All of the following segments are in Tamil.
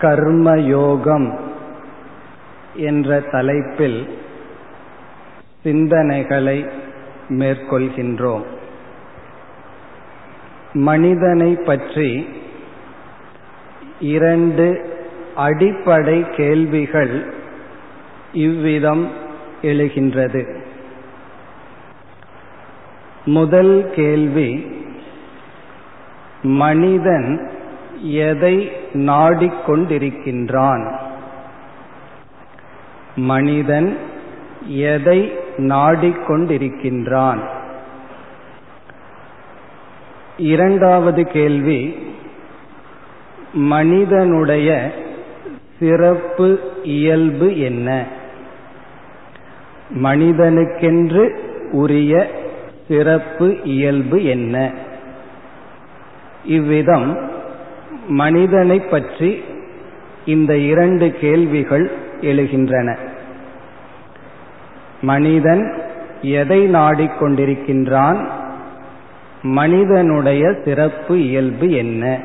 கர்மயோகம் என்ற தலைப்பில் சிந்தனைகளை மேற்கொள்கின்றோம். மனிதனை பற்றி இரண்டு அடிப்படை கேள்விகள் இவ்விதம் எழுகின்றது. முதல் கேள்வி மனிதன் எதை நாடிக்கொண்டிருக்கின்றான்? மனிதன் எதை நாடிக்கொண்டிருக்கின்றான்? இரண்டாவது கேள்வி மனிதனுடைய சிறப்பு இயல்பு என்ன? மனிதனுக்கென்று உரிய சிறப்பு இயல்பு என்ன? இவ்விதம் மனிதனை பற்றி இந்த இரண்டு கேள்விகள் எழுகின்றன. மனிதன் எதை நாடிக்கொண்டிருக்கின்றான் மனிதனுடைய சிறப்பு இயல்பு என்ன?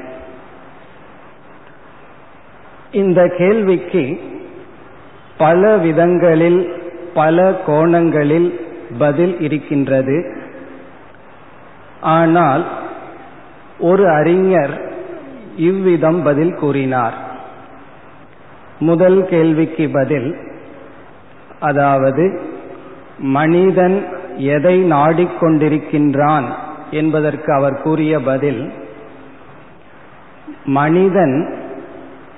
இந்த கேள்விக்கு பல விதங்களில் பல கோணங்களில் பதில் இருக்கின்றது. ஆனால் ஒரு அறிஞர் இவ்விதம் பதில் கூறினார். முதல் கேள்விக்கு பதில் அதாவது மனிதன் எதை நாடிக்கொண்டிருக்கின்றான் என்பதற்கு அவர் கூறிய பதில் மனிதன்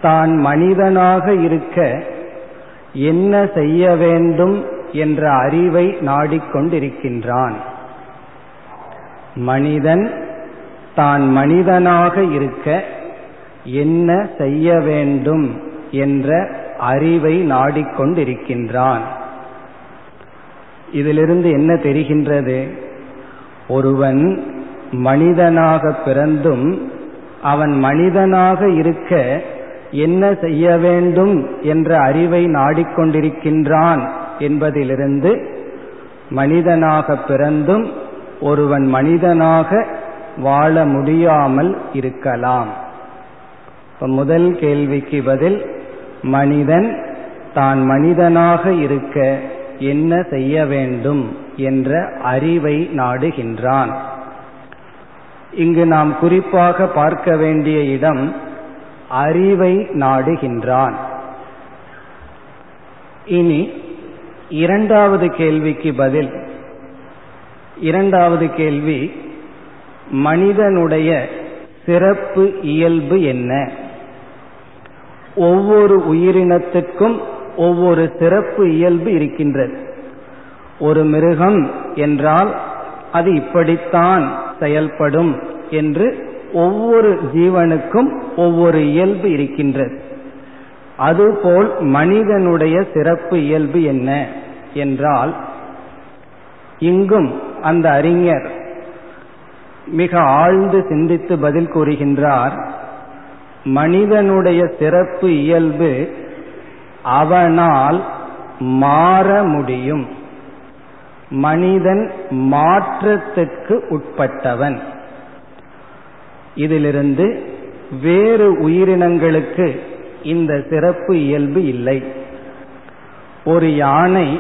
தான் மனிதனாக இருக்க என்ன செய்ய வேண்டும் என்ற அறிவை நாடிக்கொண்டிருக்கின்றான். மனிதன் தான் மனிதனாக இருக்க என்ன செய்ய வேண்டும் என்ற அறிவை நாடிக்கொண்டிருக்கின்றான். இதிலிருந்து என்ன தெரிகின்றது? ஒருவன் மனிதனாக பிறந்தும் அவன் மனிதனாக இருக்க என்ன செய்ய வேண்டும் என்ற அறிவை நாடிக்கொண்டிருக்கின்றான் என்பதிலிருந்து மனிதனாக பிறந்தும் ஒருவன் மனிதனாக வாழ முடியாமல் இருக்கலாம். இப்ப முதல் கேள்விக்கு பதில் மனிதன் தான் மனிதனாக இருக்க என்ன செய்ய வேண்டும் என்ற அறிவை நாடுகின்றான். இங்கு நாம் குறிப்பாக பார்க்க வேண்டிய இடம் அறிவை நாடுகின்றான். இனி இரண்டாவது கேள்விக்கு பதில். இரண்டாவது கேள்வி மனிதனுடைய சிறப்பு இயல்பு என்ன? ஒவ்வொரு உயிரினத்துக்கும் ஒவ்வொரு சிறப்பு இயல்பு இருக்கின்றது. ஒரு மிருகம் என்றால் அது இப்படித்தான் செயல்படும் என்று ஒவ்வொரு ஜீவனுக்கும் ஒவ்வொரு இயல்பு இருக்கின்றது. அதுபோல் மனிதனுடைய சிறப்பு இயல்பு என்ன என்றால் இங்கும் அந்த அறிஞர் மிக ஆழ்ந்து சிந்தித்து பதில் கூறுகின்றார் மனிதனுடைய சிறப்பு இயல்பு அவனால் மாற முடியும். மனிதன் மாற்றத்துக்கு உட்பட்டவன். இதிலிருந்து வேறு உயிரினங்களுக்கு இந்த சிறப்பு இயல்பு இல்லை. ஒரு யானை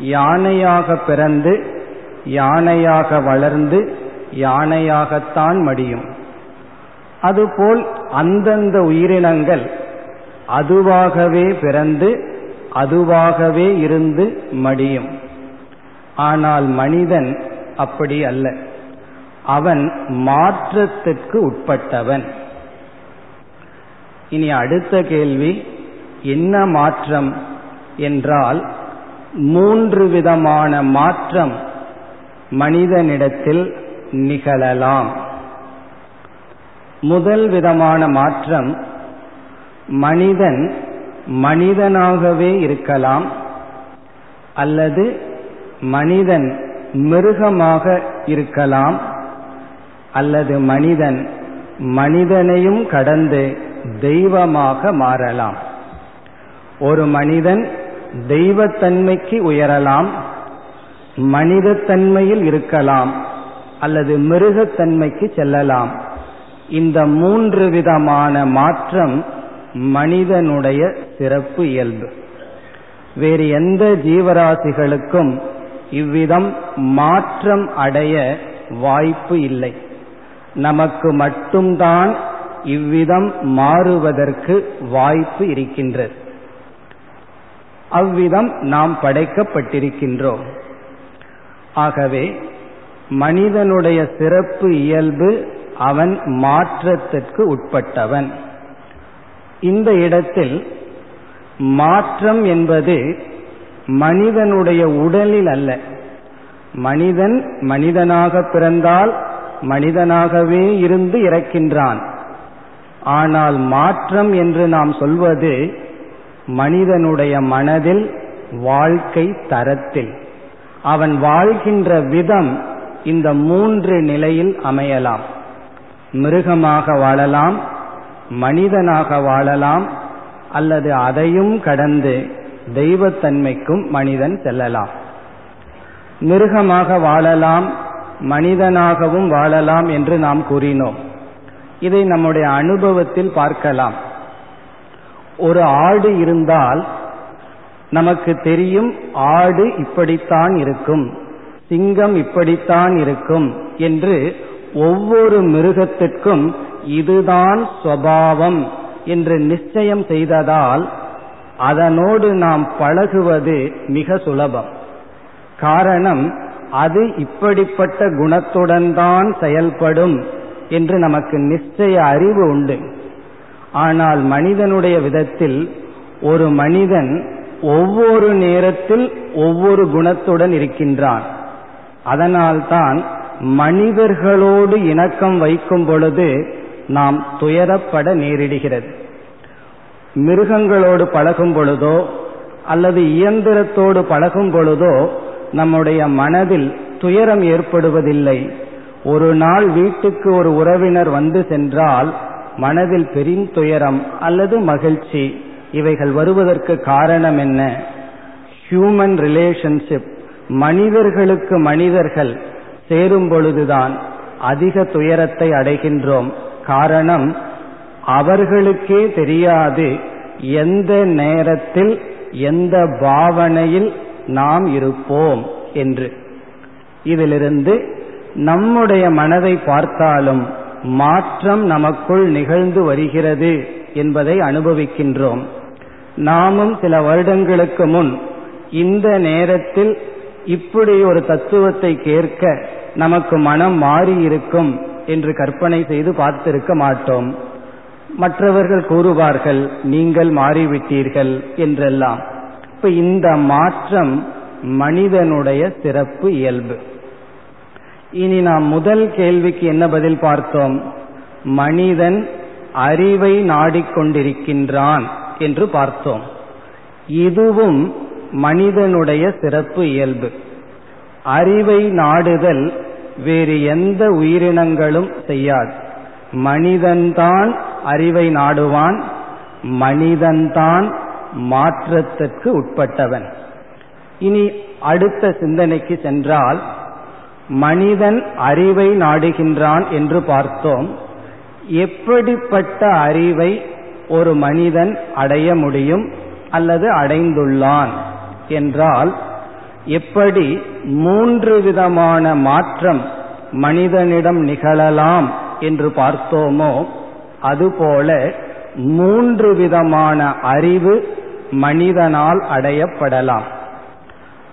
யானையாக பிறந்து யானையாக வளர்ந்து யானையாகத்தான் மடியும். அதுபோல் அந்தந்த உயிரினங்கள் அதுவாகவே பிறந்து அதுவாகவே இருந்து மடியும். ஆனால் மனிதன் அப்படி அல்ல. அவன் மாற்றத்திற்கு உட்பட்டவன். இனி அடுத்த கேள்வி என்ன மாற்றம் என்றால் மூன்று விதமான மாற்றம் மனிதனிடத்தில் நிகழலாம். முதல் விதமான மாற்றம் மனிதன் மனிதனாகவே இருக்கலாம் அல்லது மனிதன் மிருகமாக இருக்கலாம் அல்லது மனிதன் மனிதனையும் கடந்து தெய்வமாக மாறலாம். ஒரு மனிதன் தெய்வத்தன்மைக்கு உயரலாம் மனிதத்தன்மையில் இருக்கலாம் அல்லது மிருகத்தன்மைக்கு செல்லலாம். இந்த மூன்று விதமான மாற்றம் மனிதனுடைய சிறப்பு இயல்பு. வேறு எந்த ஜீவராசிகளுக்கும் இவ்விதம் மாற்றம் அடைய வாய்ப்பு இல்லை. நமக்கு மட்டும்தான் இவ்விதம் மாறுவதற்கு வாய்ப்பு இருக்கின்றது. அவ்விதம் நாம் படைக்கப்பட்டிருக்கின்றோம். ஆகவே மனிதனுடைய சிறப்பு இயல்பு அவன் மாற்றத்திற்கு உட்பட்டவன். இந்த இடத்தில் மாற்றம் என்பது மனிதனுடைய உடலில் அல்ல. மனிதன் மனிதனாக பிறந்தால் மனிதனாகவே இருந்து இறக்கின்றான். ஆனால் மாற்றம் என்று நாம் சொல்வது மனிதனுடைய மனதில் வாழ்க்கை தரத்தில். அவன் வாழ்கின்ற விதம் இந்த மூன்று நிலையில் அமையலாம். மிருகமாக வாழலாம் மனிதனாக வாழலாம் அல்லது அதையும் கடந்து தெய்வத்தன்மைக்கும் மனிதன் செல்லலாம். மிருகமாக வாழலாம் மனிதனாகவும் வாழலாம் என்று நாம் கூறினோம். இதை நம்முடைய அனுபவத்தில் பார்க்கலாம். ஒரு ஆடு இருந்தால் நமக்கு தெரியும் ஆடு இப்படித்தான் இருக்கும் சிங்கம் இப்படித்தான் இருக்கும் என்று ஒவ்வொரு மிருகத்திற்கும் இதுதான் சுவாவம் என்று நிச்சயம் செய்ததால் அதனோடு நாம் பழகுவது மிக சுலபம். காரணம் அது இப்படிப்பட்ட குணத்துடன் தான் செயல்படும் என்று நமக்கு நிச்சய அறிவு உண்டு. ஆனால் மனிதனுடைய விதத்தில் ஒரு மனிதன் ஒவ்வொரு நேரத்தில் ஒவ்வொரு குணத்துடன் இருக்கின்றான். அதனால்தான் மனிதர்களோடு இணக்கம் வைக்கும் பொழுது நாம் துயரப்பட நேரிடுகிறது. மிருகங்களோடு பழகும் பொழுதோ அல்லது இயந்திரத்தோடு பழகும் பொழுதோ நம்முடைய மனதில் துயரம் ஏற்படுவதில்லை. ஒரு நாள் வீட்டுக்கு ஒரு உறவினர் வந்து சென்றால் மனதில் பெரும் துயரம் அல்லது மகிழ்ச்சி இவைகள் வருவதற்கு காரணம் என்ன? ஹியூமன் ரிலேஷன்ஷிப் மனிதர்களுக்கு மனிதர்கள் சேரும் பொழுதுதான் அதிக துயரத்தை அடைகின்றோம். காரணம் அவர்களுக்கே தெரியாது எந்த நேரத்தில் எந்த பாவனையில் நாம் இருப்போம் என்று. இதிலிருந்து நம்முடைய மனதை பார்த்தாலும் மாற்றம் நமக்குள் நிகழ்ந்து வருகிறது என்பதை அனுபவிக்கின்றோம். நாமும் சில வருடங்களுக்கு முன் இந்த நேரத்தில் இப்படி ஒரு தத்துவத்தை கேட்க நமக்கு மனம் மாறி இருக்கும் என்று கற்பனை செய்து பார்த்திருக்க மாட்டோம். மற்றவர்கள் கூறுவார்கள் நீங்கள் மாறிவிட்டீர்கள் என்றெல்லாம். இப்ப இந்த மாற்றம் மனிதனுடைய சிறப்பு இயல்பு. இனி நாம் முதல் கேள்விக்கு என்ன பதில் பார்த்தோம்? மனிதன் அறிவை நாடிக்கொண்டிருக்கின்றான் என்று பார்த்தோம். இதுவும் மனிதனுடைய சிறப்பு இயல்பு. அறிவை நாடுதல் வேறு எந்த உயிரினங்களும் செய்யாது. மனிதன்தான் அறிவை நாடுவான் மனிதன்தான் மாற்றத்திற்கு உட்பட்டவன். இனி அடுத்த சிந்தனைக்கு சென்றால் மனிதன் அறிவை நாடுகின்றான் என்று பார்த்தோம். எப்படிப்பட்ட அறிவை ஒரு மனிதன் அடைய முடியும் அல்லது அடைந்துள்ளான்? என்றால் எப்படி மூன்று விதமான மாற்றம் மனிதனிடம் நிகழலாம் என்று பார்த்தோமோ அதுபோல மூன்று விதமான அறிவு மனிதனால் அடையப்படலாம்.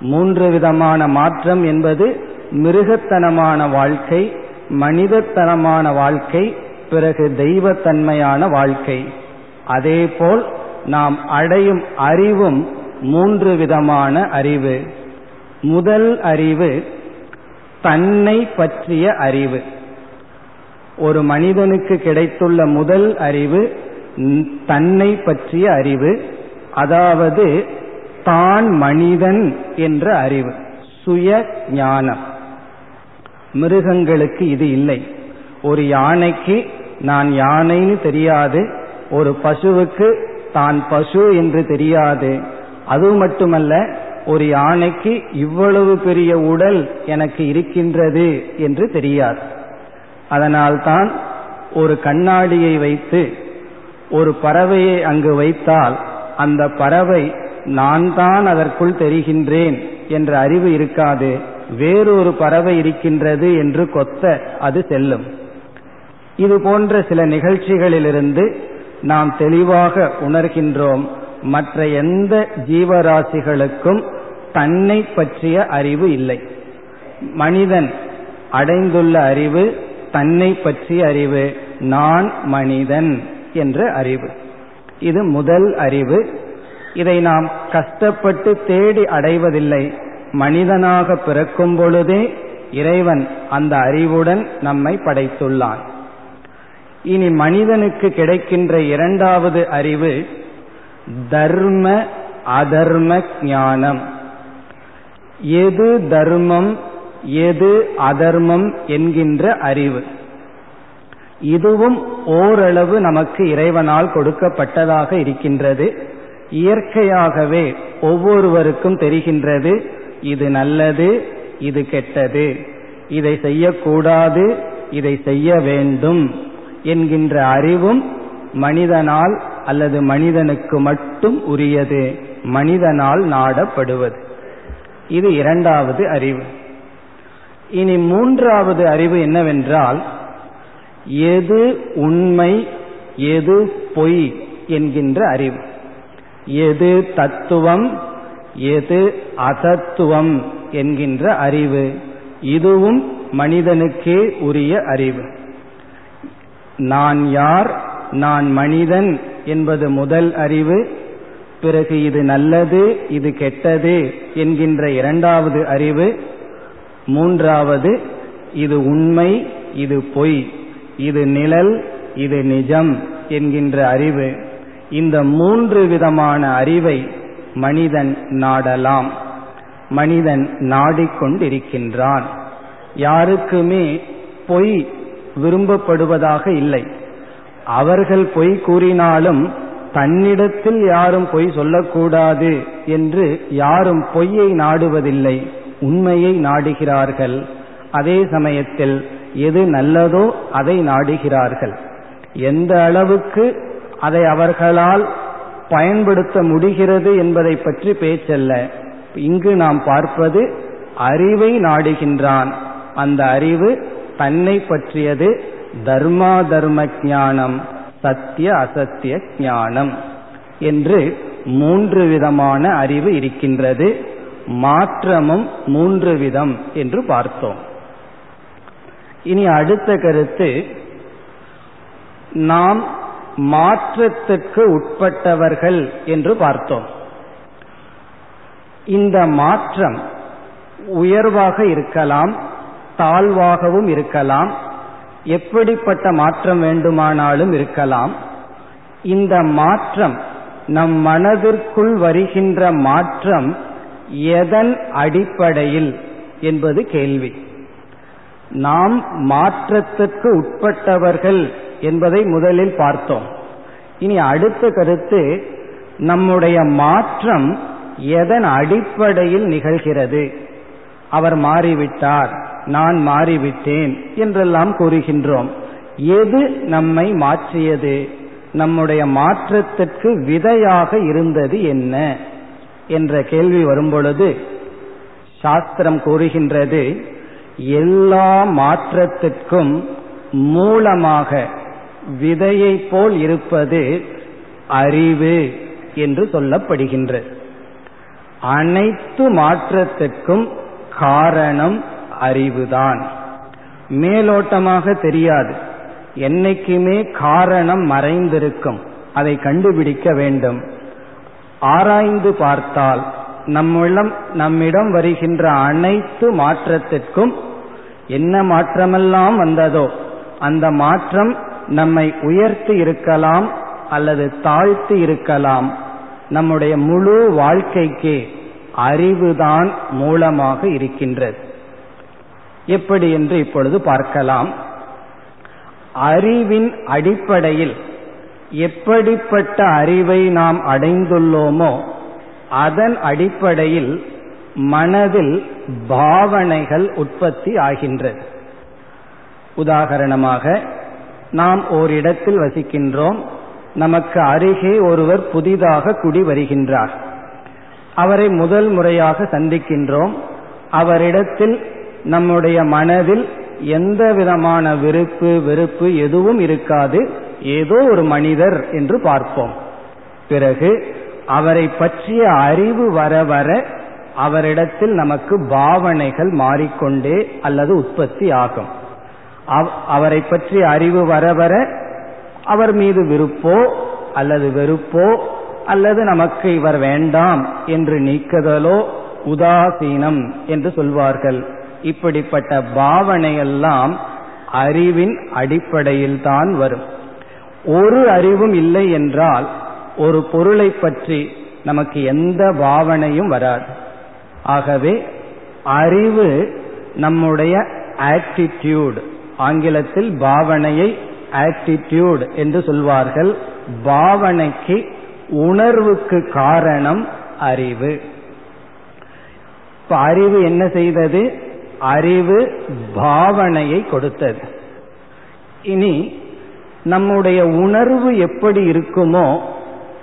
மூன்று விதமான மாற்றம் என்பது மிருகத்தனமான வாழ்க்கை மனிதத்தனமான வாழ்க்கை பிறகு தெய்வத்தன்மையான வாழ்க்கை. அதேபோல் நாம் அடையும் அறிவும் மூன்று விதமான அறிவு. முதல் அறிவு தன்னை பற்றிய அறிவு. ஒரு மனிதனுக்கு கிடைத்துள்ள முதல் அறிவு தன்னை பற்றிய அறிவு அதாவது தான் மனிதன் என்ற அறிவு சுய ஞானம். மிருகங்களுக்கு இது இல்லை. ஒரு யானைக்கு நான் யானைன்னு தெரியாது ஒரு பசுவுக்கு தான் பசு என்று தெரியாது. அது மட்டுமல்ல ஒரு யானைக்கு இவ்வளவு பெரிய உடல் எனக்கு இருக்கின்றது என்று தெரியாது. அதனால்தான் ஒரு கண்ணாடியை வைத்து ஒரு பறவையை அங்கு வைத்தால் அந்த பறவை நான் தான் அதற்குள் தெரிகின்றேன் என்ற அறிவு இருக்காது. வேறொரு பறவை இருக்கின்றது என்று கொத்த அது செல்லும். இது போன்ற சில நிகழ்ச்சிகளிலிருந்து நாம் தெளிவாக உணர்கின்றோம். மற்ற எந்த ஜீவராசிகளுக்கும் தன்னை பற்றிய அறிவு இல்லை. மனிதன் அடைந்துள்ள அறிவு தன்னை பற்றிய அறிவு நான் மனிதன் என்ற அறிவு. இது முதல் அறிவு. இதை நாம் கஷ்டப்பட்டு தேடி அடைவதில்லை. மனிதனாக பிறக்கும் பொழுதே இறைவன் அந்த அறிவுடன் நம்மை படைத்துள்ளான். இனி மனிதனுக்கு கிடைக்கின்ற இரண்டாவது அறிவு தர்ம அதர்ம ஞானம். எது தர்மம் எது அதர்மம் என்கின்ற அறிவு. இதுவும் ஓரளவு நமக்கு இறைவனால் கொடுக்கப்பட்டதாக இருக்கின்றது. இயற்கையாகவே ஒவ்வொருவருக்கும் தெரிகின்றது இது நல்லது இது கெட்டது. இதை செய்யக்கூடாது இதை செய்ய வேண்டும் என்கின்ற அறிவும் மனிதனால் அல்லது மனிதனுக்கு மட்டும் உரியது. மனிதனால் நாடப்படுவது. இது இரண்டாவது அறிவு. இனி மூன்றாவது அறிவு என்னவென்றால் எது உண்மை எது பொய் என்கின்ற அறிவு. எது தத்துவம் எது அசத்துவம் என்கின்ற அறிவு. இதுவும் மனிதனுக்கே உரிய அறிவு. நான் யார் நான் மனிதன் என்பது முதல் அறிவு. பிறகு இது நல்லது இது கெட்டது என்கின்ற இரண்டாவது அறிவு. மூன்றாவது இது உண்மை இது பொய் இது நிழல் இது நிஜம் என்கின்ற அறிவு. இந்த மூன்று விதமான அறிவை மனிதன் நாடலாம். மனிதன் நாடிக்கொண்டிருக்கின்றான். யாருக்குமே பொய் விரும்பப்படுவதாக இல்லை. அவர்கள் பொய் கூறினாலும் தன்னிடத்தில் யாரும் பொய் சொல்லக்கூடாது என்று யாரும் பொய்யை நாடுவதில்லை உண்மையை நாடுகிறார்கள். அதே சமயத்தில் எது நல்லதோ அதை நாடுகிறார்கள். எந்த அளவுக்கு அதை அவர்களால் பயன்படுத்த முடிகிறது என்பதை பற்றி பேச்சல்ல. இங்கு நாம் பார்ப்பது அறிவை நாடுகின்றான். அந்த அறிவு தன்னை பற்றியது தர்மா தர்ம ஞானம் சத்திய அசத்திய ஞானம் என்று மூன்று விதமான அறிவு இருக்கின்றது. மாற்றமும் மூன்று விதம் என்று பார்த்தோம். இனி அடுத்த கருத்து நாம் மாற்றத்துக்கு உட்பட்டவர்கள் என்று பார்த்தோம். இந்த மாற்றம் உயர்வாக இருக்கலாம் தாழ்வாகவும் இருக்கலாம் எப்படிப்பட்ட மாற்றம் வேண்டுமானாலும் இருக்கலாம். இந்த மாற்றம் நம் மனதிற்குள் வருகின்ற மாற்றம் எதன் அடிப்படையில் என்பது கேள்வி. நாம் மாற்றத்திற்கு உட்பட்டவர்கள் என்பதை முதலில் பார்த்தோம். இனி அடுத்த கருத்து நம்முடைய மாற்றம் எதன் அடிப்படையில் நிகழ்கிறது? அவர் மாறிவிட்டார். நான் மாறிவிட்டேன் என்றெல்லாம் கூறுகின்றோம். எது நம்மை மாற்றியது? நம்முடைய மாற்றத்திற்கு விதையாக இருந்தது என்ன? என்ற கேள்வி வரும்பொழுது சாஸ்திரம் கூறுகின்றது எல்லா மாற்றத்திற்கும் மூலமாக விதையை போல் இருப்பது அறிவு என்று சொல்லப்படுகின்றது. அனைத்து மாற்றத்திற்கும் காரணம் அறிவுதான். மேலோட்டமாக தெரியாது. என்னைக்குமே காரணம் மறைந்திருக்கும். அதை கண்டுபிடிக்க வேண்டும். ஆராய்ந்து பார்த்தால் நம்மிடம் நம்மிடம் வருகின்ற அனைத்து மாற்றத்திற்கும் என்ன மாற்றமெல்லாம் வந்ததோ அந்த மாற்றம் நம்மை உயர்த்தி இருக்கலாம் அல்லது தாழ்த்தி இருக்கலாம். நம்முடைய முழு வாழ்க்கைக்கு அறிவுதான் மூலமாக இருக்கின்றது. எப்படி என்று இப்பொழுது பார்க்கலாம். அறிவின் அடிப்படையில் எப்படிப்பட்ட அறிவை நாம் அடைந்துள்ளோமோ அதன் அடிப்படையில் மனதில் பாவனைகள் உற்பத்தி ஆகின்றது. உதாரணமாக நாம் ஓரிடத்தில் வசிக்கின்றோம் நமக்கு அருகே ஒருவர் புதிதாக குடி வருகின்றார். அவரை முதல் முறையாக சந்திக்கின்றோம் அவரிடத்தில் நம்முடைய மனதில் எந்த விதமான விருப்பு வெறுப்பு எதுவும் இருக்காது. ஏதோ ஒரு மனிதர் என்று பார்ப்போம். பிறகு அவரை பற்றிய அறிவு வர வர அவரிடத்தில் நமக்கு பாவனைகள் மாறிக்கொண்டே அல்லது உற்பத்தி ஆகும். அவரை பற்றி அறிவு வர வர அவர் மீது விருப்போ அல்லது வெறுப்போ அல்லது நமக்கு இவர் வேண்டாம் என்று நீக்குதலோ உதாசீனம் என்று சொல்வார்கள். இப்படிப்பட்ட பாவனையெல்லாம் அறிவின் அடிப்படையில் தான் வரும். ஒரு அறிவும் இல்லை என்றால் ஒரு பொருளை பற்றி நமக்கு எந்த பாவனையும் வராது. ஆகவே அறிவு நம்முடைய ஆட்டிடியூட் ஆங்கிலத்தில் பாவனையை ஆட்டிடியூட் என்று சொல்வார்கள். பாவனைக்கு உணர்வுக்கு காரணம் அறிவு. இப்ப அறிவு என்ன செய்தது? அறிவு பாவனையை கொடுத்தது. இனி நம்முடைய உணர்வு எப்படி இருக்குமோ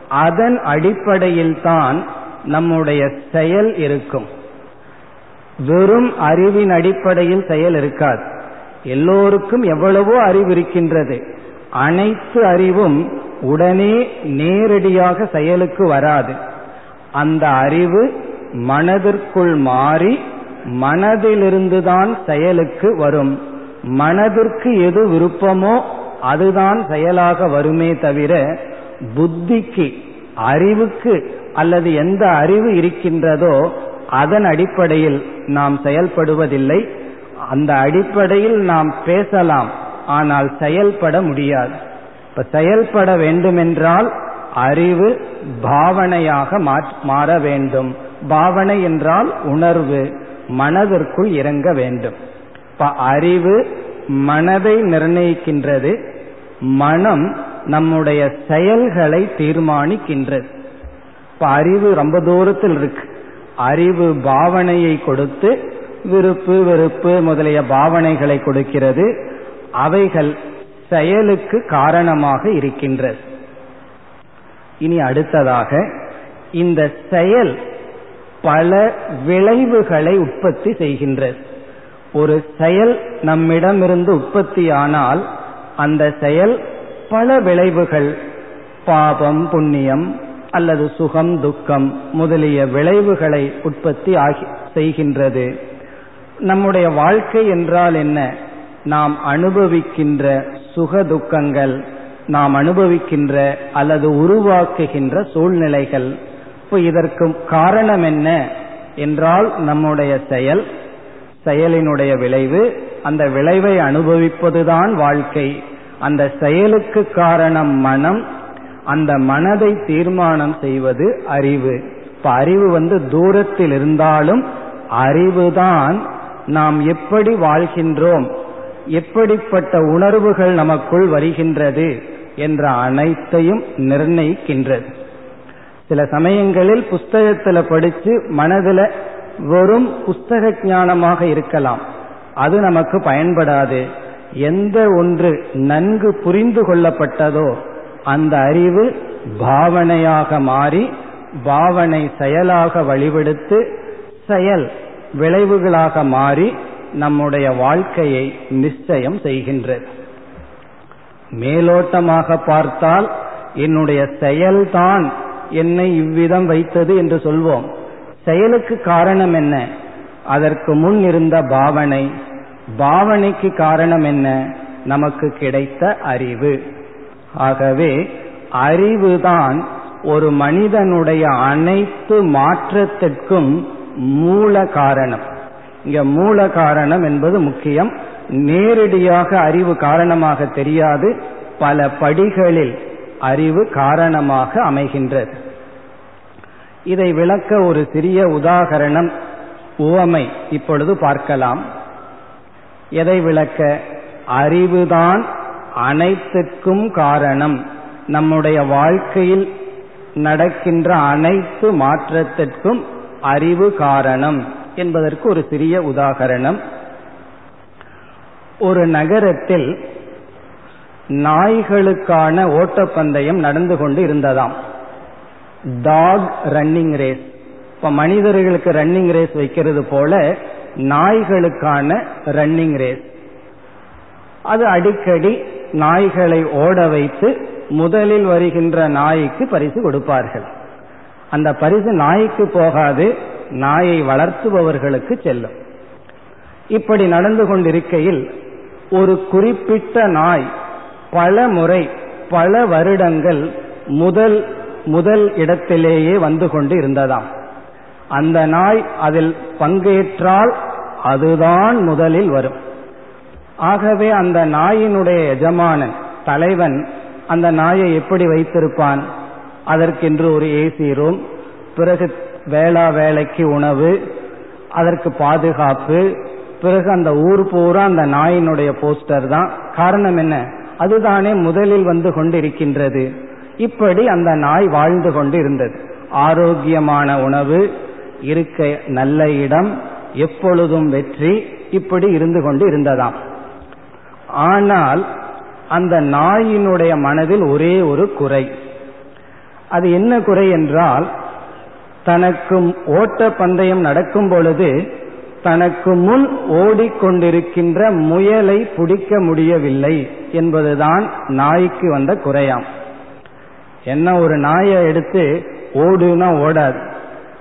அதன் அடிப்படையில் தான் நம்முடைய செயல் இருக்கும். வெறும் அறிவின் அடிப்படையில் செயல் இருக்காது. எல்லோருக்கும் எவ்வளவோ அறிவு இருக்கின்றது. அனைத்து அறிவும் உடனே நேரடியாக செயலுக்கு வராது. அந்த அறிவு மனதிற்குள் மாறி மனதிலிருந்துதான் செயலுக்கு வரும். மனதிற்கு எது விருப்பமோ அதுதான் செயலாக வருமே தவிர புத்திக்கு அறிவுக்கு அல்லது எந்த அறிவு இருக்கின்றதோ அதன் அடிப்படையில் நாம் செயல்படுவதில்லை. அந்த அடிப்படையில் நாம் பேசலாம் ஆனால் செயல்பட முடியாது. இப்ப செயல்பட வேண்டுமென்றால் அறிவு பாவனையாக மாற வேண்டும். பாவனை என்றால் உணர்வு. மனதிற்குள் இறங்க வேண்டும். இப்ப அறிவு மனதை நிர்ணயிக்கின்றது மனம் நம்முடைய செயல்களை தீர்மானிக்கின்றது. இப்ப அறிவு ரொம்ப தூரத்தில் இருக்கு. அறிவு பாவனையை கொடுத்து விருப்பு வெறுப்பு முதலிய பாவனைகளை கொடுக்கிறது. அவைகள் செயலுக்கு காரணமாக இருக்கின்றது. இனி அடுத்ததாக இந்த செயல் பல விளைவுகளை உற்பத்தி செய்கின்றது. ஒரு செயல் நம்மிடமிருந்து உற்பத்தியானால் அந்த செயல் பல விளைவுகள் பாபம் புண்ணியம் அல்லது சுகம் துக்கம் முதலிய விளைவுகளை உற்பத்தி ஆகி செய்கின்றது. நம்முடைய வாழ்க்கை என்றால் என்ன? நாம் அனுபவிக்கின்ற சுக துக்கங்கள் நாம் அனுபவிக்கின்ற அல்லது உருவாக்குகின்ற சூழ்நிலைகள். இப்போ இதற்கு காரணம் என்ன என்றால் நம்முடைய செயல் செயலினுடைய விளைவு அந்த விளைவை அனுபவிப்பதுதான் வாழ்க்கை. அந்த செயலுக்கு காரணம் மனம் அந்த மனதை தீர்மானம் செய்வது அறிவு. இப்ப அறிவு வந்து தூரத்தில் இருந்தாலும் அறிவுதான் நாம் எப்படி வாழ்கின்றோம் எப்படிப்பட்ட உணர்வுகள் நமக்குள் வருகின்றது என்ற அனைத்தையும் நிர்ணயிக்கின்றது. சில சமயங்களில் புஸ்தகத்தில் படிச்சு மனதுல வெறும் புஸ்தக ஞானமாக இருக்கலாம். அது நமக்கு பயன்படாது. எந்த ஒன்று நன்கு புரிந்து கொள்ளப்பட்டதோ அந்த அறிவு பாவனையாக மாறி பாவனை செயலாக வழிபடுத்து செயல் விளைவுகளாக மாறி நம்முடைய வாழ்க்கையை நிச்சயம் செய்கின்றது. மேலோட்டமாக பார்த்தால் என்னுடைய செயல்தான் என்னை இவ்விதம் வைத்தது என்று சொல்வோம். செயலுக்கு காரணம் என்ன? அதற்கு முன் இருந்த பாவனை. பாவனைக்கு காரணம் என்ன? நமக்கு கிடைத்த அறிவு. ஆகவே அறிவுதான் ஒரு மனிதனுடைய அனைத்து மாற்றத்திற்கும் மூல காரணம். இங்க மூல காரணம் என்பது முக்கியம். நேரடியாக அறிவு காரணமாக தெரியாது. பல படிகளில் அறிவு காரணமாக அமைகின்றது. இதை விளக்க ஒரு சிறிய உதாகரணம் உவமை இப்பொழுது பார்க்கலாம். எதை விளக்க? அறிவுதான் அனைத்துக்கும் காரணம். நம்முடைய வாழ்க்கையில் நடக்கின்ற அனைத்து மாற்றத்திற்கும் அறிவு காரணம் என்பதற்கு ஒரு சிறிய உதாகரணம். ஒரு நகரத்தில் நாய்களுக்கான ஓட்டப்பந்தயம் நடந்து கொண்டு இருந்ததாம். டாக் ரன்னிங் ரேஸ் இப்ப மனிதர்களுக்கு ரன்னிங் ரேஸ் வைக்கிறது போல நாய்களுக்கான ரன்னிங் ரேஸ் அது அடிக்கடி நாய்களை ஓட வைத்து முதலில் வருகின்ற நாய்க்கு பரிசு கொடுப்பார்கள். அந்த பரிசு நாய்க்கு போகாது நாயை வளர்த்துபவர்களுக்கு செல்லும். இப்படி நடந்து கொண்டிருக்கையில் ஒரு குறிப்பிட்ட நாய் பல முறை பல வருடங்கள் முதல் முதல் இடத்திலேயே வந்து கொண்டு இருந்ததாம். அந்த நாய் அதில் பங்கேற்றால் அதுதான் முதலில் வரும். ஆகவே அந்த நாயினுடைய எஜமானன் தலைவன் அந்த நாயை எப்படி வைத்திருப்பான்? அதற்கென்று ஒரு ஏசி ரூம் பிறகு வேளா வேலைக்கு உணவு அதற்கு பாதுகாப்பு பிறகு அந்த ஊர் பூரா அந்த நாயினுடைய போஸ்டர் தான். காரணம் என்ன? அதுதானே முதலில் வந்து கொண்டிருக்கின்றது. இப்படி அந்த நாய் வாழ்ந்து கொண்டு இருந்தது ஆரோக்கியமான உணவு இருக்க நல்ல இடம் எப்பொழுதும் வெற்றி இப்படி இருந்து கொண்டு இருந்ததாம் ஆனால் அந்த நாயினுடைய மனதில் ஒரே ஒரு குறை. அது என்ன குறை என்றால் தனக்கும் ஓட்ட பந்தயம் நடக்கும் பொழுது தனக்கு முன் ஓடிக்கொண்டிருக்கின்ற முயலை பிடிக்க முடியவில்லை என்பதுதான் நாய்க்கு வந்த குறையாம். என்ன ஒரு நாயை எடுத்து ஓடுனா ஓடாது.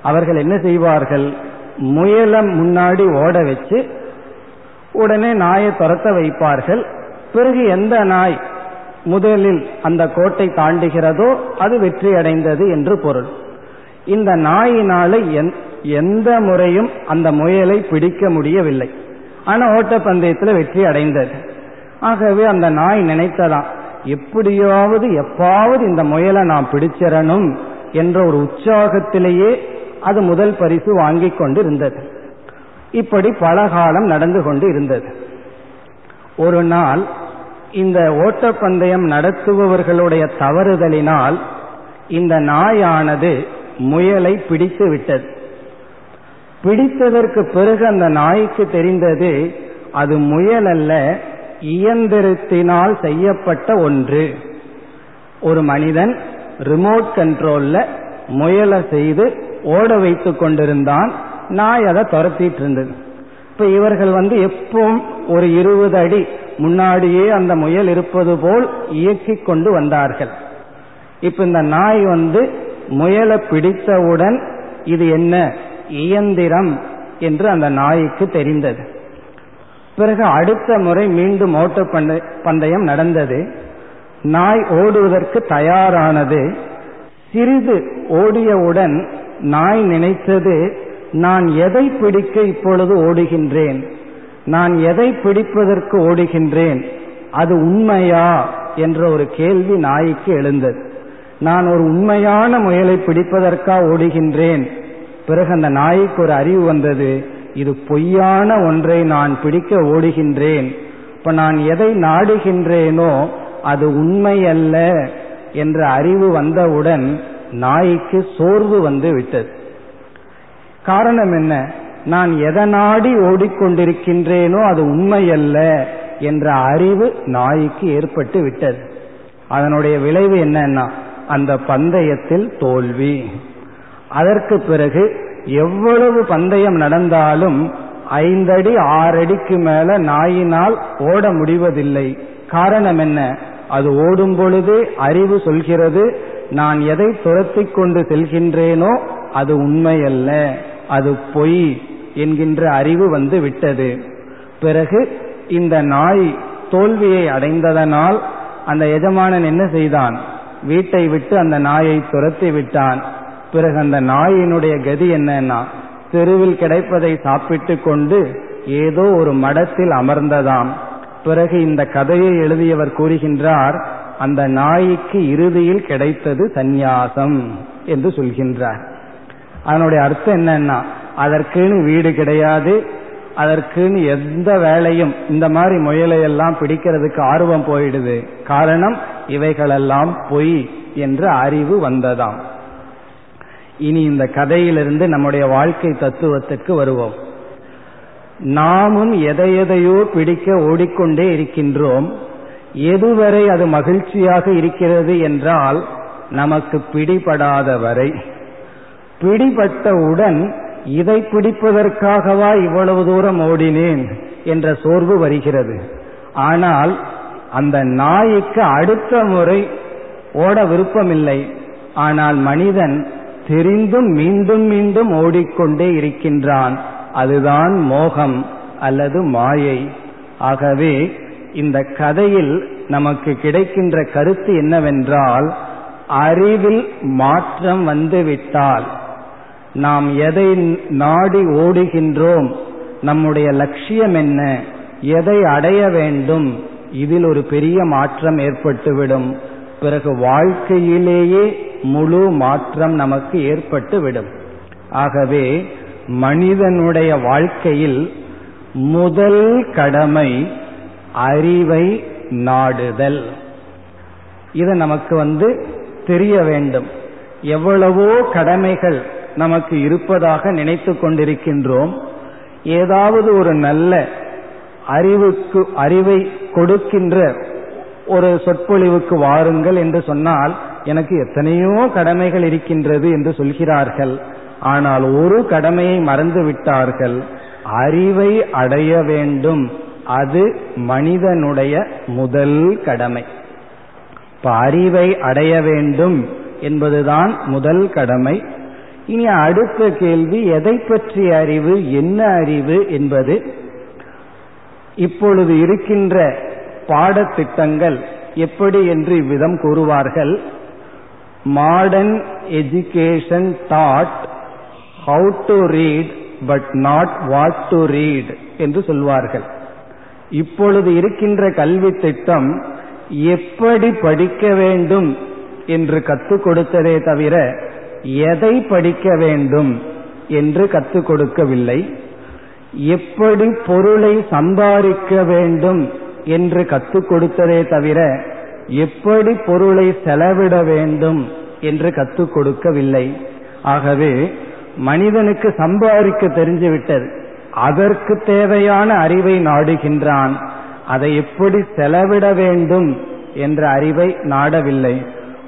அவர்கள் என்ன செய்வார்கள்? முயலை முன்னாடி ஓட வச்சு உடனே நாயை துரத்த வைப்பார்கள். பிறகு எந்த நாய் முதலில் அந்த கோட்டை தாண்டுகிறதோ அது வெற்றி அடைந்தது என்று பொருள். இந்த நாயினால எந்த முறையும் அந்த முயலை பிடிக்க முடியவில்லை. ஆனா ஓட்டப்பந்தயத்தில் வெற்றி அடைந்தது. ஆகவே அந்த நாய் நினைத்ததான் எப்படியாவது எப்பாவது இந்த முயலை நான் பிடிச்சிடணும் என்ற ஒரு உற்சாகத்திலேயே அது முதல் பரிசு வாங்கி கொண்டு இருந்தது இப்படி பல காலம் நடந்து கொண்டு இருந்தது. ஒரு நாள் இந்த ஓட்டப்பந்தயம் நடத்துபவர்களுடைய தவறுதலினால் இந்த நாயானது முயலை பிடித்து விட்டது. பிடித்ததற்கு பிறகு அந்த நாய்க்கு தெரிந்தது அது முயல் அல்ல இயந்திரத்தினால் செய்யப்பட்ட ஒன்று. ஒரு மனிதன் ரிமோட் கண்ட்ரோல்ல முயலை செய்து ஓட வைத்து கொண்டிருந்தான் நாய் அதை துரத்திட்டு இருந்தது. இப்ப இவர்கள் வந்து எப்பவும் ஒரு இருபது அடி முன்னாடியே அந்த முயல் இருப்பது போல் இயக்கி கொண்டு வந்தார்கள். இப்ப இந்த நாய் வந்து முயலை பிடித்தவுடன் இது என்ன? இயந்திரம் என்று அந்த நாய்க்கு தெரிந்தது. பிறகு அடுத்த முறை மீண்டும் ஓட்ட பந்தயம் நடந்தது. நாய் ஓடுவதற்கு தயாரானது. சிறிது ஓடியவுடன் நாய் நினைத்தது நான் எதை பிடிக்க இப்பொழுது ஓடுகின்றேன்? நான் எதை பிடிப்பதற்கு ஓடுகின்றேன்? அது உண்மையா? என்ற ஒரு கேள்வி நாய்க்கு எழுந்தது. நான் ஒரு உண்மையான முயலை பிடிப்பதற்கா ஓடுகின்றேன்? பிறகு அந்த நாய்க்கு ஒரு அறிவு வந்தது இது பொய்யான ஒன்றை நான் பிடிக்க ஓடுகின்றேன். இப்ப நான் எதை நாடுகின்றேனோ அது உண்மை அல்ல என்ற அறிவு வந்தவுடன் நாய்க்கு சோர்வு வந்து விட்டது. காரணம் என்ன? நான் எதை நாடி ஓடிக்கொண்டிருக்கின்றேனோ அது உண்மை அல்ல என்ற அறிவு நாய்க்கு ஏற்பட்டு விட்டது. அதனுடைய விளைவு என்னன்னா அந்த பந்தயத்தில் தோல்வி. அதற்கு பிறகு எவ்வளவு பந்தயம் நடந்தாலும் ஐந்தடி ஆறடிக்கு மேல நாயினால் ஓட முடிவதில்லை. காரணம் என்ன? அது ஓடும் பொழுது அறிவு சொல்கிறது நான் எதை துரத்தி கொண்டு செல்கின்றேனோ அது உண்மையல்ல அது பொய் என்கின்ற அறிவு வந்து விட்டது. பிறகு இந்த நாய் தோல்வியை அடைந்ததனால் அந்த எஜமானன் என்ன செய்தான்? வீட்டை விட்டு அந்த நாயை துரத்தி விட்டான். பிறகு அந்த நாயினுடைய கதி என்னன்னா தெருவில் கிடைப்பதை சாப்பிட்டு கொண்டு ஏதோ ஒரு மடத்தில் அமர்ந்ததாம். பிறகு இந்த கதையை எழுதியவர் கூறுகின்றார் அந்த நாய்க்கு இறுதியில் கிடைத்தது சந்நியாசம் என்று சொல்கின்றார். அதனுடைய அர்த்தம் என்னன்னா அதற்குன்னு வீடு கிடையாது அதற்குன்னு எந்த வேலையும் இந்த மாதிரி முயலையெல்லாம் பிடிக்கிறதுக்கு ஆர்வம் போயிடுது. காரணம் இவைகளெல்லாம் பொய் என்ற அறிவு வந்ததாம். இனி இந்த கதையிலிருந்து நம்முடைய வாழ்க்கை தத்துவத்துக்கு வருவோம். நாமும் எதை எதையோ பிடிக்க ஓடிக்கொண்டே இருக்கின்றோம். எதுவரை அது மகிழ்ச்சியாக இருக்கிறது என்றால் நமக்கு பிடிபடாத வரை பிடிபட்டவுடன் இதை பிடிப்பதற்காகவா இவ்வளவு தூரம் ஓடினேன் என்ற சோர்வு வருகிறது. ஆனால் அந்த நாய்க்கு அடுத்த முறை ஓட விருப்பமில்லை. ஆனால் மனிதன் தெரிந்தும் மீண்டும் மீண்டும் ஓடிக்கொண்டே இருக்கின்றான். அதுதான் மோகம் அல்லது மாயை. ஆகவே இந்த கதையில் நமக்கு கிடைக்கின்ற கருத்து என்னவென்றால் அறிவில் மாற்றம் வந்துவிட்டால் நாம் எதை நாடி ஓடுகின்றோம் நம்முடைய லட்சியம் என்ன எதை அடைய வேண்டும் இதில் ஒரு பெரிய மாற்றம் ஏற்பட்டுவிடும். பிறகு வாழ்க்கையிலேயே முழு மாற்றம் நமக்கு ஏற்பட்டுவிடும் ஆகவே மனிதனுடைய வாழ்க்கையில் முதல் கடமை அறிவை நாடுதல். இது நமக்கு வந்து தெரிய வேண்டும். எவ்வளவோ கடமைகள் நமக்கு இருப்பதாக நினைத்து கொண்டிருக்கின்றோம். ஏதாவது ஒரு நல்ல அறிவுக்கு அறிவை கொடுக்கின்ற ஒரு சொற்பொழிவுக்கு வாருங்கள் என்று சொன்னால் எனக்கு எத்தனையோ கடமைகள் இருக்கின்றது என்று சொல்கிறார்கள். ஆனால் ஒரு கடமையை மறந்து விட்டார்கள். அறிவை அடைய வேண்டும். அது மனிதனுடைய முதல் கடமை. இப்ப அறிவை அடைய வேண்டும் என்பதுதான் முதல் கடமை. இனி அடுத்த கேள்வி எதை பற்றிய அறிவு என்ன அறிவு என்பது. இப்பொழுது இருக்கின்ற பாடத்திட்டங்கள் எப்படி என்று இவ்விதம் கூறுவார்கள். Modern education taught how to read but not what to read என்று சொல்வார்கள். இப்பொழுது இருக்கின்ற கல்வி திட்டம் எப்படி படிக்க வேண்டும் என்று கற்றுக் கொடுத்ததே தவிர எதை படிக்க வேண்டும் என்று கற்றுக் கொடுக்கவில்லை. எப்படி பொருளை சம்பாதிக்க வேண்டும் என்று கற்றுக் கொடுத்ததே தவிர எப்படி பொருளை செலவிட வேண்டும் என்று கற்றுக் கொடுக்கவில்லை. ஆகவே மனிதனுக்கு சம்பாதிக்க தெரிஞ்சுவிட்டது அதற்கு தேவையான அறிவை நாடுகின்றான். அதை எப்படி செலவிட வேண்டும் என்ற அறிவை நாடவில்லை.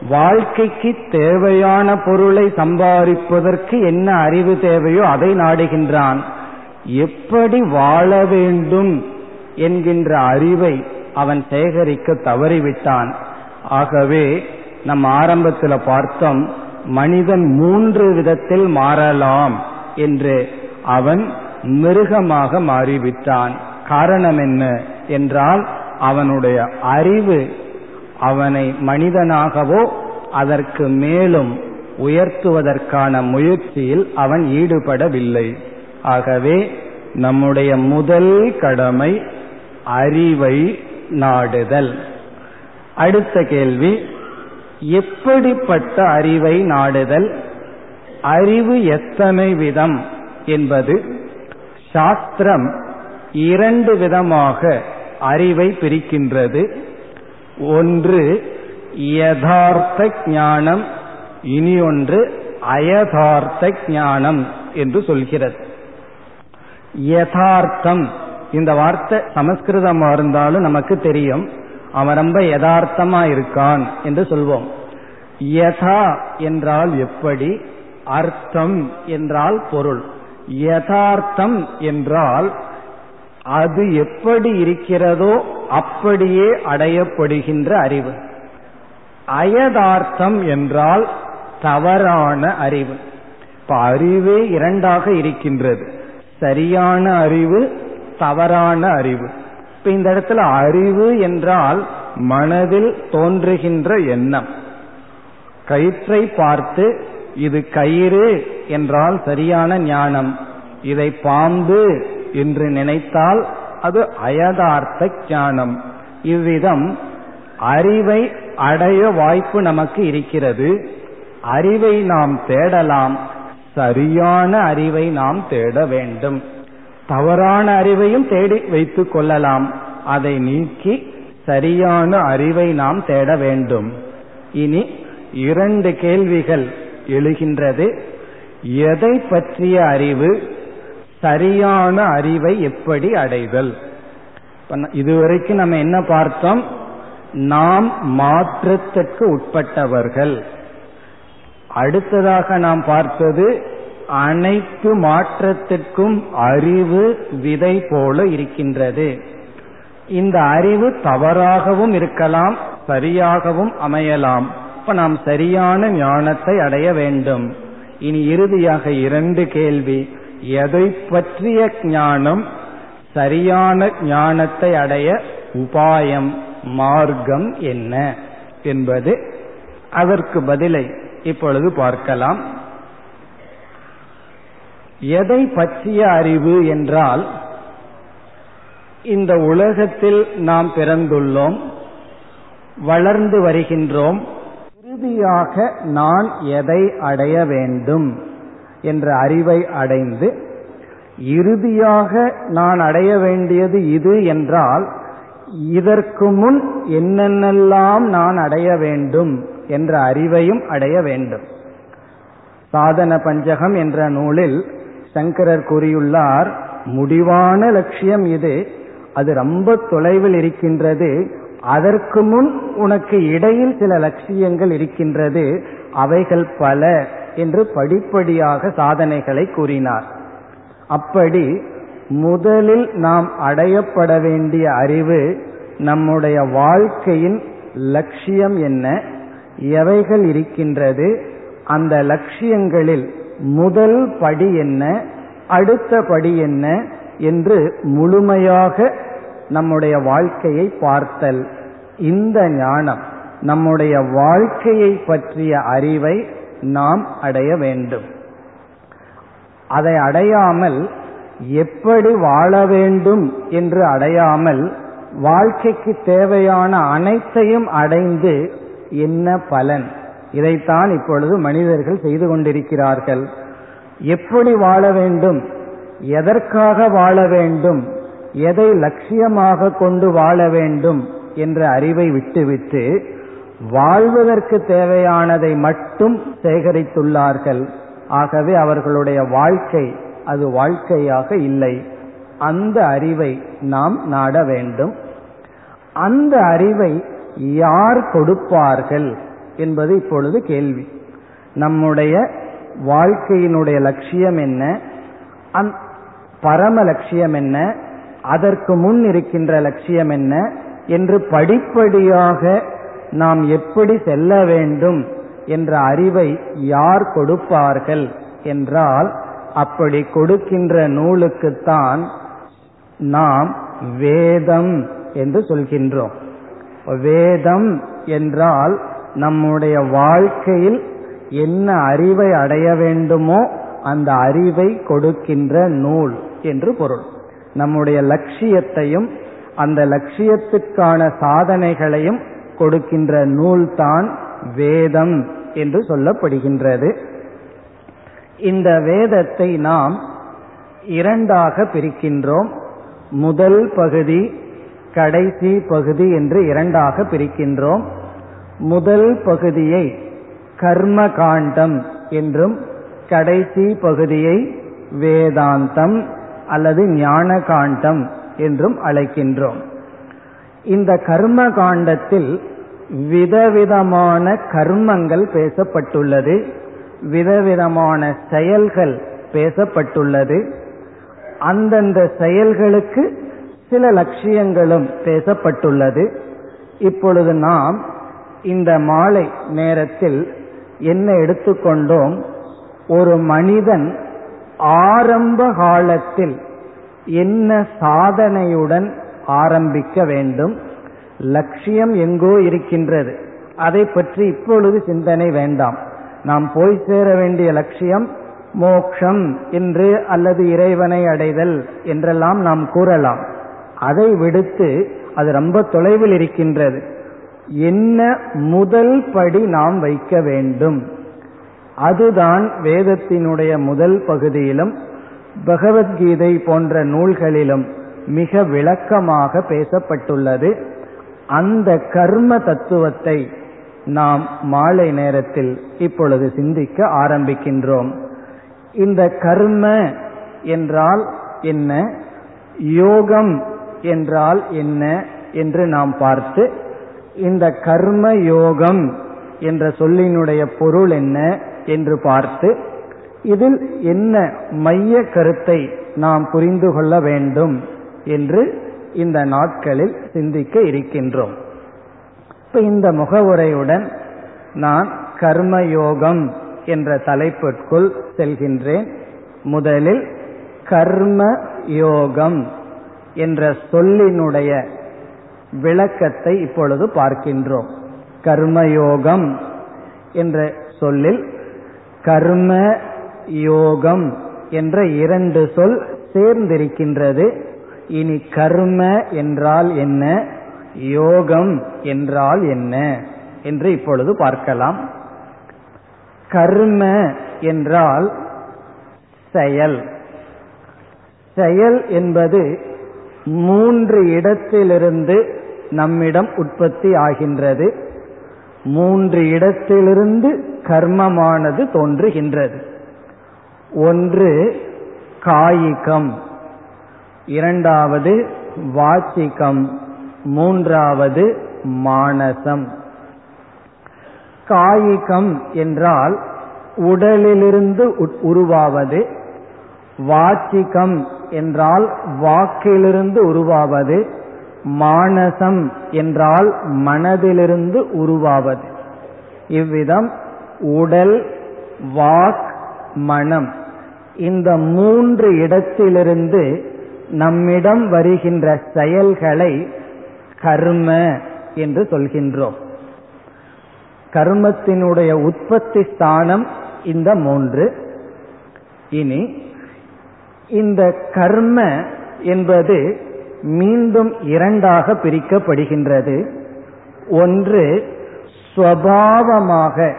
வாழ்க்கைக்கு தேவையான பொருளை சம்பாதிப்பதற்கு என்ன அறிவு தேவையோ அதை நாடுகின்றான். எப்படி வாழ வேண்டும் என்கின்ற அறிவை அவன் சேகரிக்க தவறிவிட்டான். ஆகவே நம் ஆரம்பத்தில் பார்த்தோம் மனிதன் மூன்று விதத்தில் மாறலாம் என்று அவன் மிருகமாக மாறிவிட்டான். காரணம் என்ன என்றால் அவனுடைய அறிவு அவனை மனிதனாகவோ அதற்கு மேலும் உயர்த்துவதற்கான முயற்சியில் அவன் ஈடுபடவில்லை. ஆகவே நம்முடைய முதல் கடமை அறிவை நாடுதல். அடுத்த கேள்வி எப்படிப்பட்ட அறிவை நாடுதல்? அறிவு எத்தனை விதம் என்பது சாஸ்திரம் இரண்டு விதமாக அறிவை பிரிக்கின்றது. ஒன்று யதார்த்த ஞானம் இனி ஒன்று அயதார்த்த ஞானம் என்று சொல்கிறது. யதார்த்தம் இந்த வார்த்தை சமஸ்கிருதமா இருந்தாலும் நமக்கு தெரியும். அவன் ரொம்ப யதார்த்தமா இருக்கான் என்று சொல்வோம். யதா என்றால் எப்படி? அர்த்தம் என்றால் பொருள். யதார்த்தம் என்றால் அது எப்படி இருக்கிறதோ அப்படியே அடையப்படுகின்ற அறிவு. அயதார்த்தம் என்றால் தவறான அறிவு. இப்ப அறிவே இரண்டாக இருக்கின்றது. சரியான அறிவு தவறான அறிவு. இப்ப இந்த இடத்துல அறிவு என்றால் மனதில் தோன்றுகின்ற எண்ணம். கயிற்றை பார்த்து இது கயிறு என்றால் சரியான ஞானம். இதை பாம்பு என்று நினைத்தால் அது அயதார்த்த ஞானம். இவ்விதம் அறிவை அடைய வாய்ப்பு நமக்கு இருக்கிறது. அறிவை நாம் தேடலாம். சரியான அறிவை நாம் தேட வேண்டும். தவறான அறிவையும் தேடி வைத்துக் கொள்ளலாம். அதை நீக்கி சரியான அறிவை நாம் தேட வேண்டும். இனி இரண்டு கேள்விகள் எழுகின்றது. எதை பற்றிய அறிவு சரியான அறிவை எப்படி அடைதல்? இதுவரைக்கும் நம்ம என்ன பார்த்தோம்? நாம் மாற்றத்திற்கு உட்பட்டவர்கள். அடுத்ததாக நாம் பார்த்தது அனைத்து மாற்றத்திற்கும் அறிவு விதை போல இருக்கின்றது. இந்த அறிவு தவறாகவும் இருக்கலாம் சரியாகவும் அமையலாம். இப்ப நாம் சரியான ஞானத்தை அடைய வேண்டும். இனி இறுதியாக இரண்டு கேள்வி. எதை பற்றிய ஞானம் சரியான ஞானத்தை அடைய உபாயம் மார்க்கம் என்ன என்பது அதற்கு பதிலை இப்பொழுது பார்க்கலாம். எதை பற்றிய அறிவு என்றால் இந்த உலகத்தில் நாம் பிறந்துள்ளோம் வளர்ந்து வருகின்றோம் இறுதியாக நான் எதை அடைய வேண்டும் என்ற அறிவை அடைந்து இறுதியாக நான் அடைய வேண்டியது இது என்றால் இதற்கு முன் என்னென்னலாம் நான் அடைய வேண்டும் என்ற அறிவையும் அடைய வேண்டும். சாதன பஞ்சகம் என்ற நூலில் சங்கரர் கூறியுள்ளார் முடிவான லட்சியம் இது. அது ரொம்ப தொலைவில் இருக்கின்றது. அதற்கு முன் உனக்கு இடையில் சில லட்சியங்கள் இருக்கின்றது. அவைகள் பல என்று படிப்படியாக சாதனைகளை கூறினார். அப்படி முதலில் நாம் அடையப்பட வேண்டிய அறிவு நம்முடைய வாழ்க்கையின் லட்சியம் என்ன? எவைகள் இருக்கின்றது? அந்த லட்சியங்களில் முதல் படி என்ன அடுத்த படி என்ன என்று முழுமையாக நம்முடைய வாழ்க்கையை பார்த்தல். இந்த ஞானம் நம்முடைய வாழ்க்கையை பற்றிய அறிவை நாம் அடைய வேண்டும். அதை அடையாமல் எப்படி வாழ வேண்டும் என்று அடையாமல் வாழ்க்கைக்கு தேவையான அனைத்தையும் அடைந்து என்ன பலன்? இதைத்தான் இப்பொழுது மனிதர்கள் செய்து கொண்டிருக்கிறார்கள். எப்படி வாழ வேண்டும்? எதற்காக வாழ வேண்டும்? எதை லட்சியமாக கொண்டு வாழ வேண்டும்? என்ற அறிவை விட்டுவிட்டு வாழ்வதற்கு தேவையானதை மட்டும் சேகரித்துள்ளார்கள். ஆகவே அவர்களுடைய வாழ்க்கை அது வாழ்க்கையாக இல்லை. அந்த அறிவை நாம் நாட வேண்டும். அந்த அறிவை யார் கொடுப்பார்கள்? என்பது இப்பொழுது கேள்வி. நம்முடைய வாழ்க்கையினுடைய லட்சியம் என்ன? பரம லட்சியம் என்ன? அதற்கு முன் இருக்கின்ற லட்சியம் என்ன? என்று படிப்படியாக நாம் எப்படி செல்ல வேண்டும் என்ற அறிவை யார் கொடுப்பார்கள் என்றால் அப்படி கொடுக்கின்ற நூலுக்குத்தான் நாம் வேதம் என்று சொல்கின்றோம். வேதம் என்றால் நம்முடைய வாழ்க்கையில் என்ன அறிவை அடைய வேண்டுமோ அந்த அறிவை கொடுக்கின்ற நூல் என்று பொருள். நம்முடைய லட்சியத்தையும் அந்த லட்சியத்துக்கான சாதனைகளையும் கொடுக்கின்ற நூல்தான் வேதம் என்று சொல்லப்படுகின்றது. இந்த வேதத்தை நாம் இரண்டாக பிரிக்கின்றோம். முதல் பகுதி கடைசி பகுதி என்று இரண்டாக பிரிக்கின்றோம். முதல் பகுதியை கர்ம காண்டம் என்றும் கடைசி பகுதியை வேதாந்தம் அல்லது ஞான காண்டம் என்றும் அழைக்கின்றோம். இந்த கர்ம காண்டத்தில் விதவிதமான கர்மங்கள் பேசப்பட்டுள்ளது விதவிதமான செயல்கள் பேசப்பட்டுள்ளது. அந்தந்த செயல்களுக்கு சில லட்சியங்களும் பேசப்பட்டுள்ளது. இப்பொழுது நாம் இந்த மாலை நேரத்தில் என்ன எடுத்துக்கொண்டோம்? ஒரு மனிதன் ஆரம்ப காலத்தில் என்ன சாதனையுடன் ஆரம்பிக்க வேண்டும்? லட்சியம் எங்கோ இருக்கின்றது. அதை பற்றி இப்பொழுது சிந்தனை வேண்டாம். நாம் போய் சேர வேண்டிய லட்சியம் மோக்ஷம் என்று அல்லது இறைவனை அடைதல் என்றெல்லாம் நாம் கூறலாம். அதை விடுத்து அது ரொம்ப தொலைவில் இருக்கின்றது. என்ன முதல் படி நாம் வைக்க வேண்டும்? அதுதான் வேதத்தினுடைய முதல் பகுதியிலும் பகவத்கீதை போன்ற நூல்களிலும் மிக விளக்கமாக பேசப்பட்டுள்ளது. அந்த கர்ம தத்துவத்தை நாம் மாலை நேரத்தில் இப்பொழுது சிந்திக்க ஆரம்பிக்கின்றோம். இந்த கர்ம என்றால் என்ன? யோகம் என்றால் என்ன? என்று நாம் பார்த்து இந்த கர்ம யோகம் என்ற சொல்லினுடைய பொருள் என்ன என்று பார்த்து இதில் என்ன மைய கருத்தை நாம் புரிந்து கொள்ள வேண்டும் என்று இந்த நாட்களில் சிந்திக்க இருக்கின்றோம். இப்ப இந்த முகவுரையுடன் நான் கர்மயோகம் என்ற தலைப்பிற்குள் செல்கின்றேன். முதலில் கர்ம யோகம் என்ற சொல்லினுடைய விளக்கத்தை இப்பொழுது பார்க்கின்றோம். கர்மயோகம் என்ற சொல்லில் கர்ம யோகம் என்ற இரண்டு சொல் சேர்ந்திருக்கின்றது. இனி கர்ம என்றால் என்ன? யோகம் என்றால் என்ன? என்று இப்பொழுது பார்க்கலாம். கர்ம என்றால் செயல். செயல் என்பது மூன்று இடத்திலிருந்து நம்மிடம் உற்பத்தி ஆகின்றது. மூன்று இடத்திலிருந்து கர்மமானது தோன்றுகின்றது. ஒன்று காயிகம். இரண்டாவது வாச்சிகம். மூன்றாவது மானசம். காயிகம் என்றால் உடலிலிருந்து உருவாவது. வாச்சிகம் என்றால் வாக்கிலிருந்து உருவாவது. மானசம் என்றால் மனதிலிருந்து உருவாவது. இவ்விதம் உடல் வாக் மனம். இந்த மூன்று இடத்திலிருந்து நம்மிடம் வருகின்ற செயல்களை கர்ம என்று சொல்கின்றோம். கர்மத்தினுடைய உற்பத்தி ஸ்தானம் இந்த மூன்று. இனி இந்த கர்ம என்பது மீண்டும் இரண்டாக பிரிக்கப்படுகின்றது. ஒன்று ஸ்வபாவமாக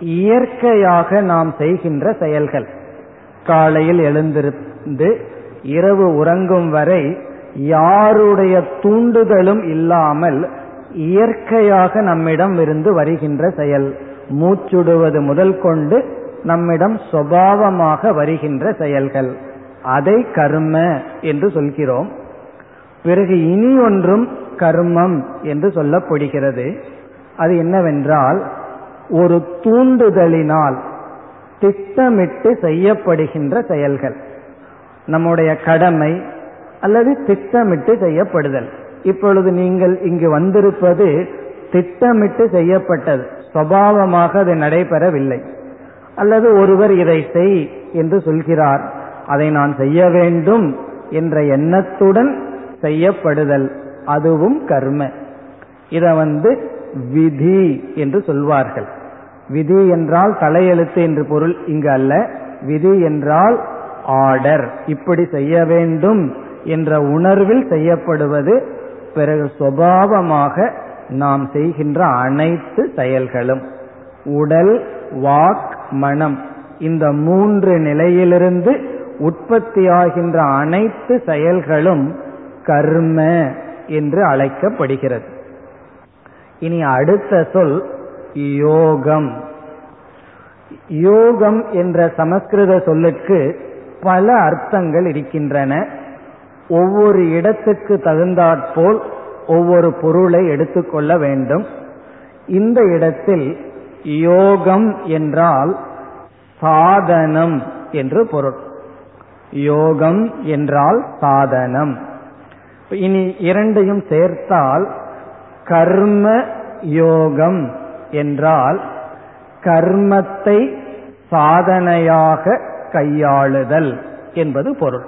இயற்கையாக நாம் செய்கின்ற செயல்கள். காலையில் எழுந்திருந்து இரவு உறங்கும் வரை யாருடைய தூண்டுதலும் இல்லாமல் இயற்கையாக நம்மிடம் இருந்து வருகின்ற செயல். மூச்சுடுவது முதல் கொண்டு நம்மிடம் சுவாவமாக வருகின்ற செயல்கள். அதை கர்ம என்று சொல்கிறோம். பிறகு இனி ஒன்றும் கர்மம் என்று சொல்லப்படுகிறது. அது என்னவென்றால் ஒரு தூண்டுதலினால் திட்டமிட்டு செய்யப்படுகின்ற செயல்கள். நம்முடைய கடமை அல்லது திட்டமிட்டு செய்யப்படுதல். இப்பொழுது நீங்கள் இங்கு வந்திருப்பது திட்டமிட்டு செய்யப்பட்டது. சுவாவமாக அது நடைபெறவில்லை. அல்லது ஒருவர் இதை செய் என்று சொல்கிறார். அதை நான் செய்ய வேண்டும் என்ற எண்ணத்துடன் செய்யப்படுதல். அதுவும் கர்ம. இத வந்து விதி என்று சொல்வார்கள். விதி என்றால் தலையெழுத்து என்று பொருள் இங்கு அல்ல. விதி என்றால் ஆர்டர் இப்படி செய்ய வேண்டும் என்ற உணர்வில் செய்யப்படுவது பிறகு சுவாவமாக நாம் செய்கின்ற அனைத்து செயல்களும். உடல் வாக் மனம் இந்த மூன்று நிலையிலிருந்து உற்பத்தியாகின்ற அனைத்து செயல்களும் கர்ம என்று அழைக்கப்படுகிறது. இனி அடுத்த சொல் யோகம். யோகம் என்ற சமஸ்கிருத சொல்லுக்கு பல அர்த்தங்கள் இருக்கின்றன. ஒவ்வொரு இடத்துக்கு தகுந்தாற்போல் ஒவ்வொரு பொருளை எடுத்துக்கொள்ள வேண்டும். இந்த இடத்தில் யோகம் என்றால் சாதனம் என்று பொருள். யோகம் என்றால் சாதனம். இனி இரண்டையும் சேர்த்தால் கர்ம யோகம் என்றால் கர்மத்தை சாதனையாக கையாளுதல் என்பது பொருள்.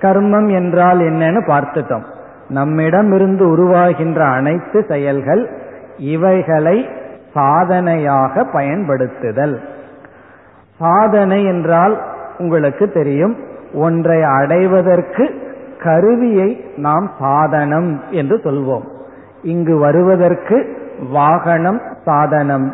கர்மம் என்றால் என்னன்னு பார்த்துட்டோம். நம்மிடமிருந்து உருவாகின்ற அனைத்து செயல்கள் இவைகளை சாதனையாக பயன்படுத்துதல். சாதனை என்றால் உங்களுக்கு தெரியும் ஒன்றை அடைவதற்கு கருவியை நாம் சாதனம் என்று சொல்வோம். இங்கு வருவதற்கு வாகனம் சாதனம்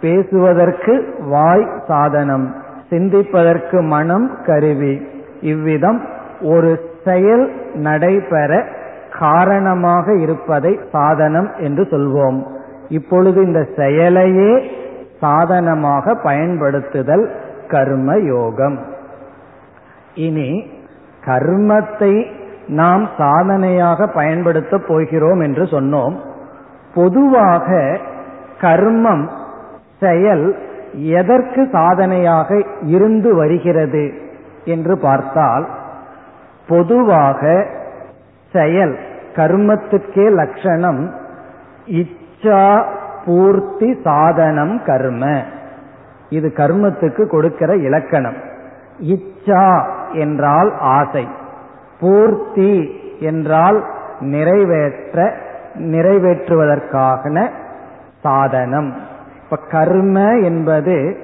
பேசுவதற்கு வாய் சாதனம் சிந்திப்பதற்கு மனம் கருவி. இவ்விதம் ஒரு செயல் நடைபெற காரணமாக இருப்பதை சாதனம் என்று சொல்வோம். இப்பொழுது இந்த செயலையே சாதனமாக பயன்படுத்துதல் கர்ம யோகம் இனி கர்மத்தை நாம் சாதனையாக பயன்படுத்த போகிறோம் என்று சொன்னோம். பொதுவாக கர்மம் செயல் எதற்கு சாதனையாக இருந்து வருகிறது என்று பார்த்தால் பொதுவாக செயல் கர்மத்துக்கே லட்சணம் இச்சா பூர்த்தி சாதனம் கர்ம. இது கர்மத்துக்கு கொடுக்கிற இலக்கணம். இச்சா என்றால் ஆசை. பூர்த்தி என்றால் நிறைவேற்ற நிறைவேற்றுவதற்கான சாதனம். இப்ப கர்ம என்பது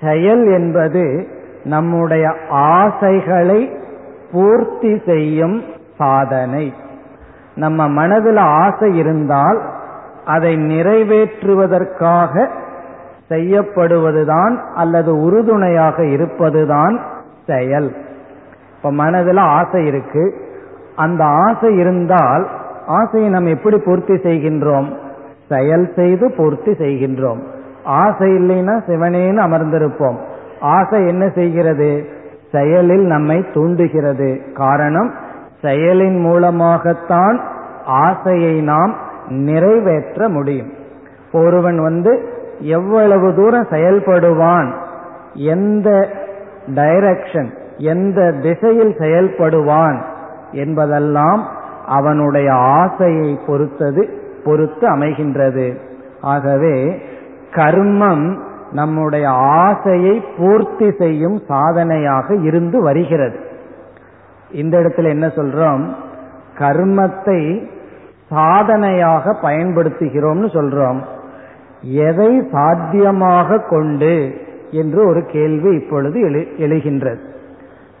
செயல் என்பது நம்முடைய ஆசைகளை பூர்த்தி செய்யும் சாதனை. நம்ம மனதில் ஆசை இருந்தால் அதை நிறைவேற்றுவதற்காக செய்யப்படுவதுதான் அல்லது உறுதுணையாக இருப்பதுதான் செயல். இப்ப மனதில் ஆசை இருக்கு. அந்த ஆசை இருந்தால் ஆசையை நம்ம எப்படி பூர்த்தி செய்கின்றோம்? செயல் செய்து பூர்த்தி செய்கின்றோம். ஆசை இல்லைன்னா சிவனேன்னு அமர்ந்திருப்போம். ஆசை என்ன செய்கிறது? செயலில் நம்மை தூண்டுகிறது. காரணம் செயலின் மூலமாகத்தான் ஆசையை நாம் நிறைவேற்ற முடியும். ஒருவன் வந்து எவ்வளவு தூரம் செயல்படுவான்? எந்த டைரக்ஷன் எந்த திசையில் செயல்படுவான் என்பதெல்லாம் அவனுடைய ஆசையை பொறுத்தது பொறுத்து அமைகின்றது. ஆகவே கர்மம் நம்முடைய ஆசையை பூர்த்தி செய்யும் சாதனையாக இருந்து வருகிறது. இந்த இடத்துல என்ன சொல்றோம்? கர்மத்தை சாதனையாக பயன்படுத்துகிறோம்னு சொல்றோம். எதை சாத்தியமாக கொண்டு? என்று ஒரு கேள்வி இப்பொழுது எழு- எழுகின்றது.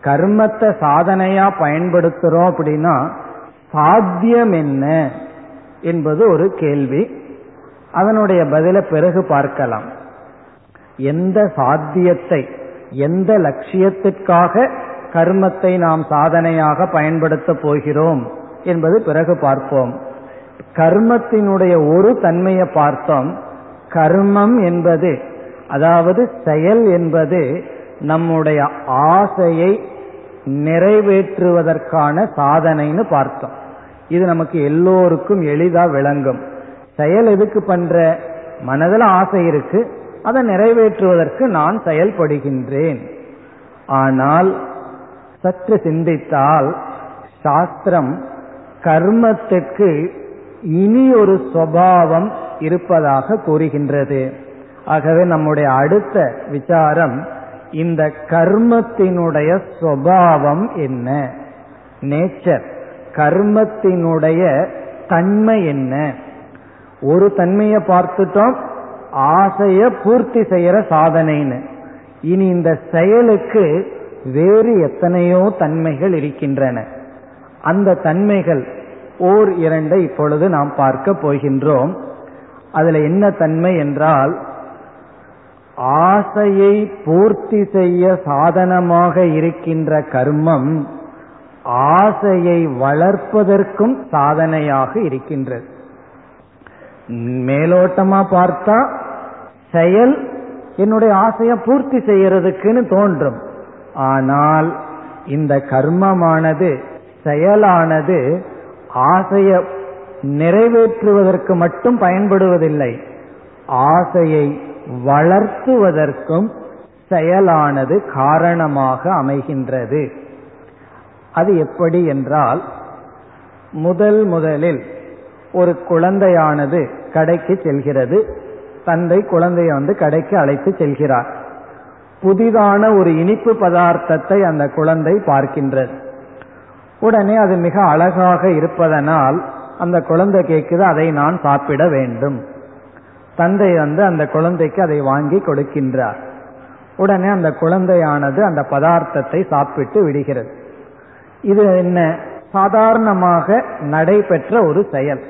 கர்மத்தை சாதனையா பயன்படுத்துறோம் அப்படின்னா சாத்தியம் என்ன என்பது ஒரு கேள்வி. அதனுடைய பதிலை பிறகு பார்க்கலாம். எந்த சாத்தியத்தை எந்த லட்சியத்திற்காக கர்மத்தை நாம் சாதனையாக பயன்படுத்த போகிறோம் என்பது பிறகு பார்ப்போம். கர்மத்தினுடைய ஒரு தன்மையை பார்த்தோம். கர்மம் என்பது அதாவது செயல் என்பது நம்முடைய ஆசையை நிறைவேற்றுவதற்கான சாதனைன்னு பார்த்தோம். இது நமக்கு எல்லோருக்கும் எளிதா விளங்கும். செயல் எதுக்கு பண்ற? மனதில் ஆசை இருக்கு. அதை நிறைவேற்றுவதற்கு நான் செயல்படுகின்றேன். ஆனால் சற்று சிந்தித்தால் சாஸ்திரம் கர்மத்துக்கு இனி ஒரு சுவாவம் இருப்பதாக கூறுகின்றது. ஆகவே நம்முடைய அடுத்த விசாரம் இந்த கர்மத்தினுடைய சுவாவம் என்ன? நேச்சர் கர்மத்தினுடைய தன்மை என்ன? ஒரு தன்மையை பார்த்துட்டோம் ஆசைய பூர்த்தி செய்யற சாதனைன்னு. இனி இந்த செயலுக்கு வேறு எத்தனையோ தன்மைகள் இருக்கின்றன. அந்த தன்மைகள் ஓர் இரண்டை இப்பொழுது நாம் பார்க்க போகின்றோம். அதுல என்ன தன்மை என்றால் ஆசையை பூர்த்தி செய்ய சாதனமாக இருக்கின்ற கர்மம் ஆசையை வளர்ப்பதற்கும் சாதனையாக இருக்கின்றது. மேலோட்டமா பார்த்தா செயல் என்னுடைய ஆசையை பூர்த்தி செய்யறதுக்குன்னு தோன்றும். ஆனால் இந்த கர்மமானது செயலானது ஆசைய நிறைவேற்றுவதற்கு மட்டும் பயன்படுவதில்லை. ஆசையை வளர்த்துவதற்கும் செயலானது காரணமாக அமைகின்றது. அது எப்படி என்றால் முதல் முதலில் ஒரு குழந்தையானது கடைக்கு செல்கிறது. தந்தை குழந்தையை வந்து கடைக்கு அழைத்து செல்கிறார். புதிதான ஒரு இனிப்பு பதார்த்தத்தை அந்த குழந்தை பார்க்கின்றது. உடனே அது மிக அழகாக இருப்பதனால் அந்த குழந்தை கேட்குது அதை நான் சாப்பிட வேண்டும். தந்தை வந்து அந்த குழந்தைக்கு அதை வாங்கி கொடுக்கின்றார். உடனே அந்த குழந்தையானது அந்த பதார்த்தத்தை சாப்பிட்டு விடுகிறது. இது என்ன? சாதாரணமாக நடைபெற்ற ஒரு செயல்.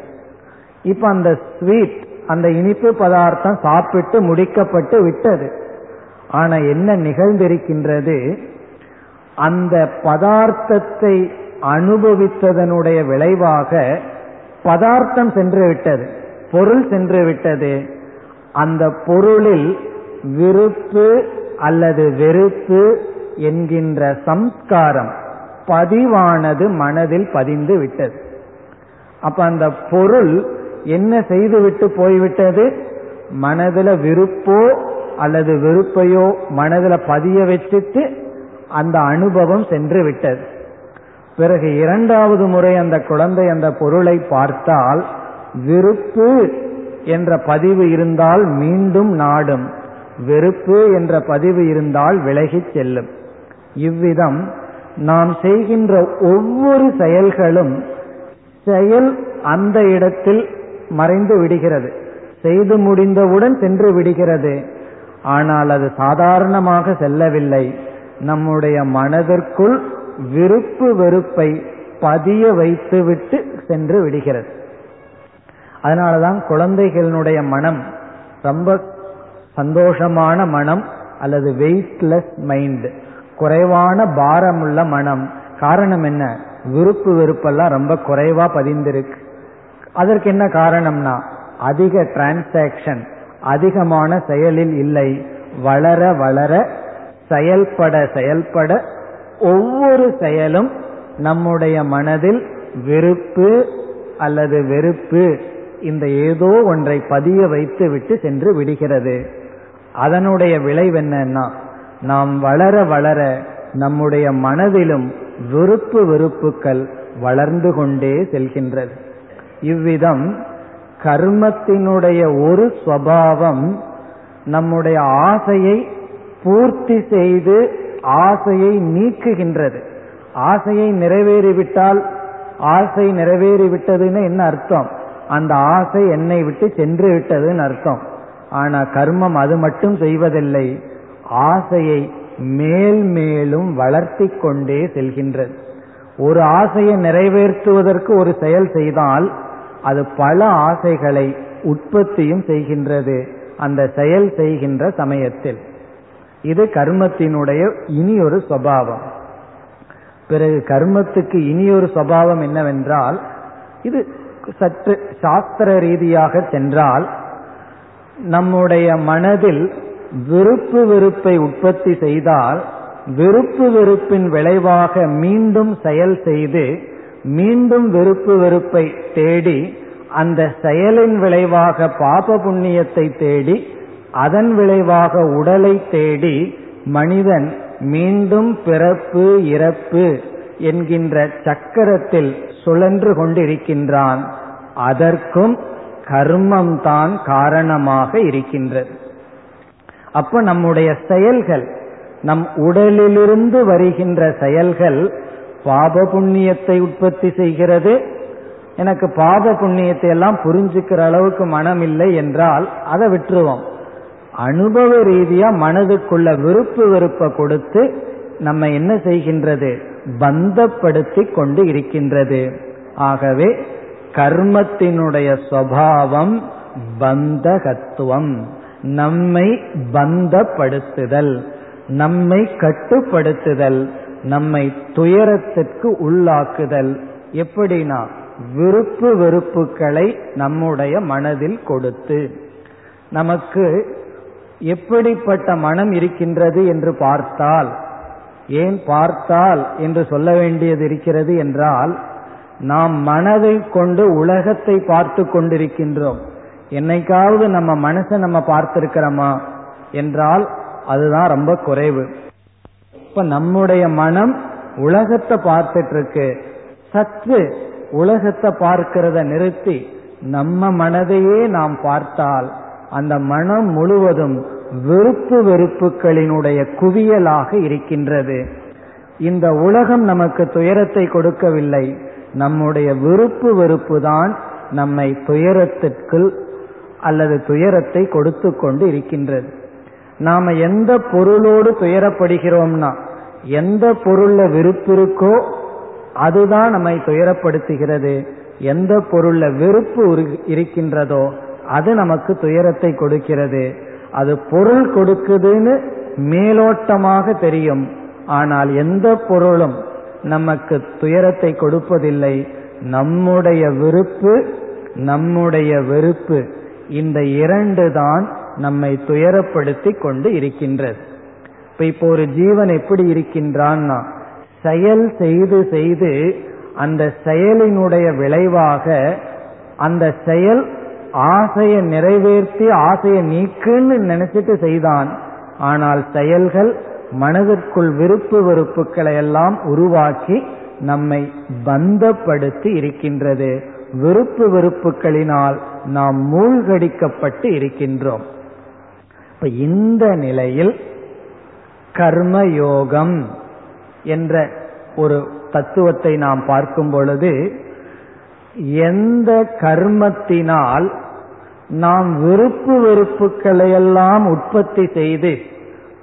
இப்ப அந்த ஸ்வீட் அந்த இனிப்பு பதார்த்தம் சாப்பிட்டு முடிக்கப்பட்டு விட்டது. ஆனா என்ன நிகழ்ந்திருக்கின்றது? அந்த பதார்த்தத்தை அனுபவித்ததனுடைய விளைவாக பதார்த்தம் சென்று விட்டது. பொருள் சென்று விட்டது. அந்த பொருளில் விருப்பு அல்லது வெறுப்பு என்கின்ற சம்ஸ்காரம் பதிவானது மனதில் பதிந்து விட்டது. அப்ப அந்த பொருள் என்ன செய்துவிட்டு போய்விட்டது? மனதில் விருப்போ அல்லது வெறுப்பையோ மனதில் பதிய வச்சுட்டு அந்த அனுபவம் சென்று விட்டது. பிறகு இரண்டாவது முறை அந்த குழந்தை அந்த பொருளை பார்த்தால் விருப்பு என்ற பதிவு இருந்தால் மீண்டும் நாடும். வெறுப்பு என்ற பதிவு இருந்தால் விலகிச் செல்லும். இவ்விதம் நாம் செய்கின்ற ஒவ்வொரு செயல்களும் செயல் அந்த இடத்தில் மறைந்து விடுகிறது. செய்து முடிந்தவுடன் சென்று விடுகிறது. ஆனால் அது சாதாரணமாக செல்லவில்லை. நம்முடைய மனதிற்குள் விருப்பு வெறுப்பை பதிய வைத்துவிட்டு சென்று விடுகிறது. அதனாலதான் குழந்தைகளினுடைய மனம் ரொம்ப சந்தோஷமான மனம் அல்லது வெயிட்லெஸ் மைண்ட் குறைவான பாரமுள்ள மனம். காரணம் என்ன? விருப்பு வெறுப்பெல்லாம் ரொம்ப குறைவா பதிந்திருக்கு. அதற்கு என்ன காரணம்னா அதிக டிரான்சாக்சன் அதிகமான செயலில் இல்லை. வளர வளர செயல்பட செயல்பட ஒவ்வொரு செயலும் நம்முடைய மனதில் வெறுப்பு அல்லது வெறுப்பு இந்த ஏதோ ஒன்றை பதிய வைத்து விட்டு சென்று விடுகிறது. அதனுடைய விளைவு என்னன்னா நாம் வளர வளர நம்முடைய மனதிலும் விருப்பு வெறுப்புகள் வளர்ந்து கொண்டே செல்கின்றது. இவ்விதம் கர்மத்தினுடைய ஒரு சுவாவம் நம்முடைய ஆசையை பூர்த்தி செய்து ஆசையை நீக்குகின்றது. ஆசையை நிறைவேறிவிட்டால் ஆசை நிறைவேறிவிட்டதுன்னு என்ன அர்த்தம்? அந்த ஆசை என்னை விட்டு சென்று விட்டதுன்னு அர்த்தம். ஆனா கர்மம் அது மட்டும் செய்வதில்லை ஆசையை மேல் மேலும் வளர்த்தி கொண்டே செல்கின்றது. ஒரு ஆசையை நிறைவேற்றுவதற்கு ஒரு செயல் செய்தால் அது பல ஆசைகளை உற்பத்தியும் செய்கின்றது அந்த செயல் செய்கின்ற சமயத்தில். இது கர்மத்தினுடைய இனி ஒரு சுவாவம். பிறகு கர்மத்துக்கு இனி ஒரு சுவாவம் என்னவென்றால் இது சற்று சாஸ்திர ரீதியாக சென்றால் நம்முடைய மனதில் விருப்பு வெறுப்பை உற்பத்தி செய்தால் விருப்பு வெறுப்பின் விளைவாக மீண்டும் செயல் செய்து மீண்டும் விருப்பு வெறுப்பை தேடி அந்த செயலின் விளைவாக பாப புண்ணியத்தை தேடி அதன் விளைவாக உடலை தேடி மனிதன் மீண்டும் பிறப்பு இறப்பு என்கின்ற சக்கரத்தில் சுழன்று கொண்டிருக்கின்றான். அதற்கும் கர்மம்தான் காரணமாக இருக்கின்றது. அப்ப நம்முடைய செயல்கள் நம் உடலிலிருந்து வருகின்ற செயல்கள் பாப புண்ணியத்தை உற்பத்தி செய்கிறது. எனக்கு பாப புண்ணியத்தை எல்லாம் புரிஞ்சுக்கிற அளவுக்கு மனம் இல்லை என்றால் அதை விட்டுருவோம். அனுபவ ரீதியா மனதுக்குள்ள விருப்பு வெறுப்பை கொடுத்து நம்ம என்ன செய்கின்றது? பந்தப்படுத்தி கொண்டு இருக்கின்றது. ஆகவே கர்மத்தினுடைய சுவாவம் பந்தகத்துவம். நம்மை பந்தப்படுத்துதல் நம்மை கட்டுப்படுத்துதல் நம்மை துயரத்திற்கு உள்ளாக்குதல். எப்படினா விருப்பு வெறுப்புகளை நம்முடைய மனதில் கொடுத்து நமக்கு எப்படிப்பட்ட மனம் இருக்கின்றது என்று பார்த்தால் ஏன் பார்த்தால் என்று சொல்ல வேண்டியது இருக்கிறது என்றால் நாம் மனதை கொண்டு உலகத்தை பார்த்து கொண்டிருக்கின்றோம். என்னைக்காவது நம்ம மனசை நம்ம பார்த்திருக்கிறோமா என்றால் அதுதான் ரொம்ப குறைவு. இப்ப நம்முடைய மனம் உலகத்தை பார்த்துட்டு இருக்கு சற்று உலகத்தை பார்க்கிறத நிறுத்தி நம்ம மனதையே நாம் பார்த்தால் அந்த மனம் முழுவதும் வெறுப்பு வெறுப்புகளினுடைய குவியலாக இருக்கின்றது. இந்த உலகம் நமக்கு துயரத்தை கொடுக்கவில்லை. நம்முடைய விருப்பு வெறுப்பு தான் நம்மை துயரத்திற்கு அல்லது துயரத்தை கொடுத்து கொண்டு இருக்கின்றது. நாம எந்த பொருளோடு துயரப்படுகிறோம்னா எந்த பொருள்ல விருப்பு இருக்கோ அதுதான் நம்மை துயரப்படுத்துகிறது. எந்த பொருள்ல வெறுப்பு இருக்கின்றதோ அது நமக்கு துயரத்தை கொடுக்கிறது. அது பொருள் கொடுக்குதுன்னு மேலோட்டமாக தெரியும். ஆனால் எந்த பொருளும் நமக்கு துயரத்தை கொடுப்பதில்லை. நம்முடைய விருப்பு நம்முடைய வெறுப்பு இந்த இரண்டு தான் நம்மை துயரப்படுத்தி கொண்டு இருக்கின்றது. இப்ப இப்போ ஒரு ஜீவன் எப்படி இருக்கின்றான்னா செயல் செய்து செய்து அந்த செயலினுடைய விளைவாக அந்த செயல் ஆசையை நிறைவேற்றி ஆசையை நீக்குன்னு நினைச்சிட்டு செய்தான். ஆனால் செயல்கள் மனதிற்குள் விருப்பு வெறுப்புகளை எல்லாம் உருவாக்கி நம்மை பந்தப்படுத்தி இருக்கின்றது. விருப்பு வெறுப்புகளினால் நாம் மூழ்கடிக்கப்பட்டு இருக்கின்றோம். இப்ப இந்த நிலையில் கர்மயோகம் என்ற ஒரு தத்துவத்தை நாம் பார்க்கும் பொழுது எந்த கர்மத்தினால் நாம் விருப்பு வெறுப்புகளையெல்லாம் உற்பத்தி செய்து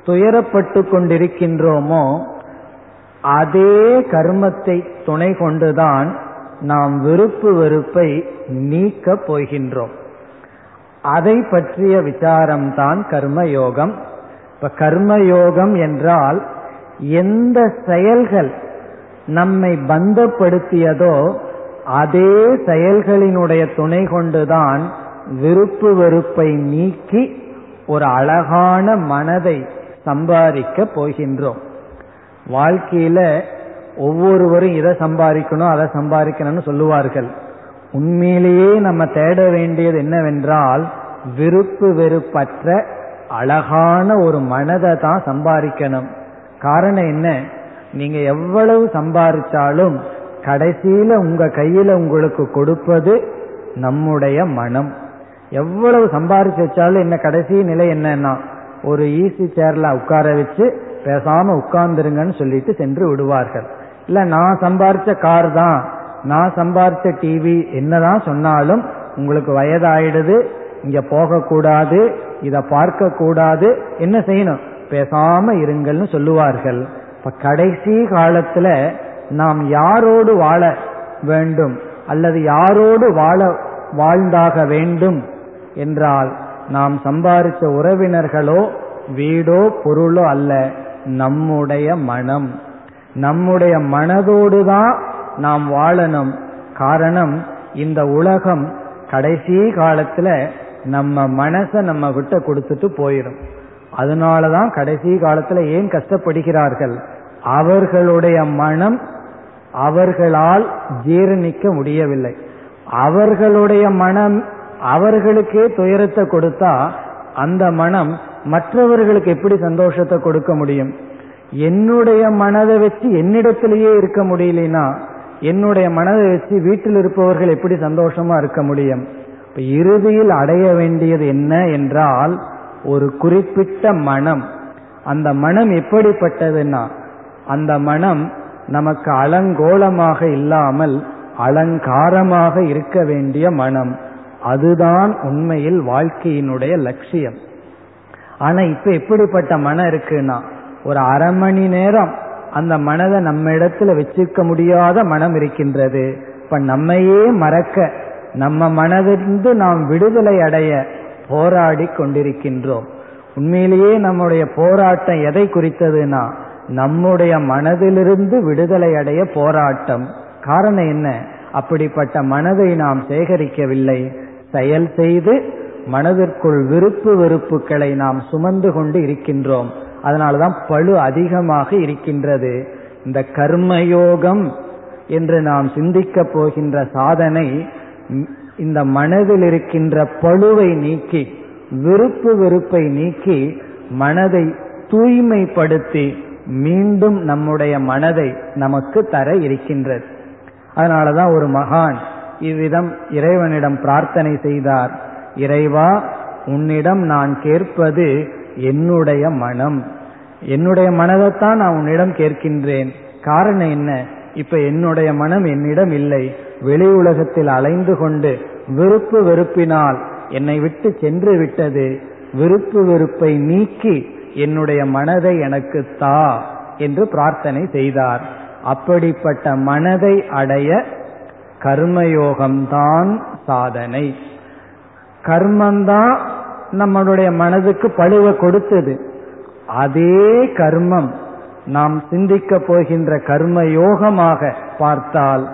துயரப்பட்டு கொண்டிருக்கின்றோமோ அதே கர்மத்தை துணை கொண்டுதான் நாம் விருப்பு வெறுப்பை நீக்கப் போகின்றோம். அதை பற்றிய விசாரம்தான் கர்மயோகம். இப்ப கர்மயோகம் என்றால் எந்த செயல்கள் நம்மை பந்தப்படுத்தியதோ அதே செயல்களினுடைய துணை கொண்டுதான் விருப்பு வெறுப்பை நீக்கி ஒரு அழகான மனதை சம்பாதிக்க போகின்றோம். வாழ்க்கையில ஒவ்வொருவரும் இதை சம்பாதிக்கணும் அதை சம்பாதிக்கணும்னு சொல்லுவார்கள். உண்மையிலேயே நம்ம தேட வேண்டியது என்னவென்றால் விருப்பு வெறுப்பற்ற அழகான ஒரு மனதை தான் சம்பாதிக்கணும். காரணம் என்ன? நீங்க எவ்வளவு சம்பாதிச்சாலும் கடைசியில உங்க கையில உங்களுக்கு கொடுப்பது நம்முடைய மனம். எவ்வளவு சம்பாதிச்சு வச்சாலும் என்ன கடைசி நிலை என்னன்னா ஒரு ஈஸி சேர்ல உட்கார வச்சு பேசாம உட்கார்ந்துருங்கன்னு சொல்லிட்டு சென்று விடுவார்கள். இல்ல நான் சம்பாரிச்ச கார் தான் நான் சம்பாரிச்ச டிவி என்னதான் சொன்னாலும் உங்களுக்கு வயதாயிடுது இங்க போகக்கூடாது இத பார்க்க கூடாது என்ன செய்யணும்? பேசாம இருங்கள்னு சொல்லுவார்கள். இப்ப கடைசி காலத்துல நாம் யாரோடு வாழ வேண்டும் அல்லது யாரோடு வாழ வாழ்ந்தாக வேண்டும் என்றால் நாம் சம்பாதித்த உறவினர்களோ வீடோ பொருளோ அல்ல நம்முடைய மனம். நம்முடைய மனதோடு தான் நாம் வாழணும். காரணம் இந்த உலகம் கடைசி காலத்துல நம்ம மனசை நம்ம விட்ட கொடுத்துட்டு போயிடும் அதனாலதான் கடைசி காலத்துல ஏன் கஷ்டப்படுகிறார்கள்? அவர்களுடைய மனம் அவர்களால் ஜீரணிக்க முடியவில்லை. அவர்களுடைய மனம் அவர்களுக்கே துயரத்தை கொடுத்தா அந்த மனம் மற்றவர்களுக்கு எப்படி சந்தோஷத்தை கொடுக்க முடியும்? என்னுடைய மனதை வச்சு என்னிடத்திலேயே இருக்க முடியலனா என்னுடைய மனதை வச்சு வீட்டில் இருப்பவர்கள் எப்படி சந்தோஷமா இருக்க முடியும்? இப்ப இறுதியில் அடைய வேண்டியது என்ன என்றால் ஒரு குறிப்பிட்ட மனம். அந்த மனம் எப்படிப்பட்டதுன்னா அந்த மனம் நமக்கு அலங்கோலமாக இல்லாமல் அலங்காரமாக இருக்க வேண்டிய மனம். அதுதான் உண்மையில் வாழ்க்கையினுடைய லட்சியம். ஆனா இப்ப எப்படிப்பட்ட மனம் இருக்குன்னா ஒரு அரை மணி நேரம் அந்த மனதை நம்ம இடத்துல வச்சிருக்க முடியாத மனம் இருக்கின்றது. இப்ப நம்மையே மறக்க நம்ம மனதிலிருந்து நாம் விடுதலை அடைய போராடி கொண்டிருக்கின்றோம். உண்மையிலேயே நம்முடைய போராட்டம் எதை குறித்ததுன்னா நம்முடைய மனதிலிருந்து விடுதலை அடைய போராட்டம். காரணம் என்ன? அப்படிப்பட்ட மனதை நாம் சேகரிக்கவில்லை. செயல் செய்து மனதிற்குள் விருப்பு வெறுப்புகளை நாம் சுமந்து கொண்டு இருக்கின்றோம். அதனாலதான் பழு அதிகமாக இருக்கின்றது. இந்த கர்மயோகம் என்று நாம் சிந்திக்க போகின்ற சாதனை இந்த மனதில் இருக்கின்ற பழுவை நீக்கி விருப்பு வெறுப்பை நீக்கி மனதை தூய்மைப்படுத்தி மீண்டும் நம்முடைய மனதை நமக்கு தர இருக்கின்றது. அதனாலதான் ஒரு மகான் இவ்விதம் இறைவனிடம் பிரார்த்தனை செய்தார். இறைவா உன்னிடம் நான் கேட்பது என்னுடைய மனம். என்னுடைய மனதைத்தான் நான் உன்னிடம் கேட்கின்றேன். காரணம் என்ன? இப்ப என்னுடைய மனம் என்னிடம் இல்லை. வெளி உலகத்தில் அலைந்து கொண்டு விருப்பு வெறுப்பினால் என்னை விட்டு சென்று விட்டது. விருப்பு வெறுப்பை நீக்கி என்னுடைய மனதை எனக்கு தா என்று பிரார்த்தனை செய்தார். அப்படிப்பட்ட மனதை அடைய கர்மயோகம்தான் சாதனை. கர்மந்தான் நம்மளுடைய மனதுக்கு பழுவை கொடுத்தது. அதே கர்மம் நாம் சிந்திக்க போகின்ற கர்ம யோகமாக பார்த்தால்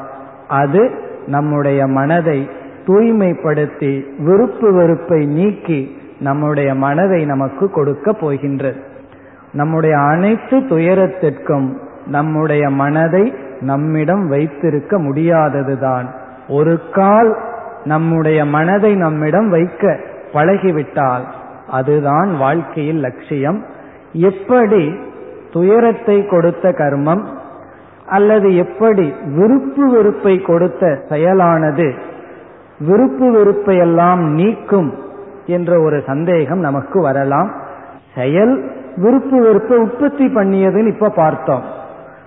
அது நம்முடைய மனதை தூய்மைப்படுத்தி விருப்பு வெறுப்பை நீக்கி நம்முடைய மனதை நமக்கு கொடுக்க போகின்றது. நம்முடைய அனைத்து துயரத்திற்கும் நம்முடைய மனதை நம்மிடம் வைத்திருக்க முடியாததுதான். ஒரு கால் நம்முடைய மனதை நம்மிடம் வைக்க பழகிவிட்டால் அதுதான் வாழ்க்கையில் லட்சியம். எப்படி துயரத்தை கொடுத்த கர்மம் அல்லது எப்படி விருப்பு வெறுப்பை கொடுத்த செயலானது விருப்பு வெறுப்பை எல்லாம் நீக்கும் என்ற ஒரு சந்தேகம் நமக்கு வரலாம். செயல் விருப்பு வெறுப்பை உற்பத்தி பண்ணியதுன்னு இப்ப பார்த்தோம்.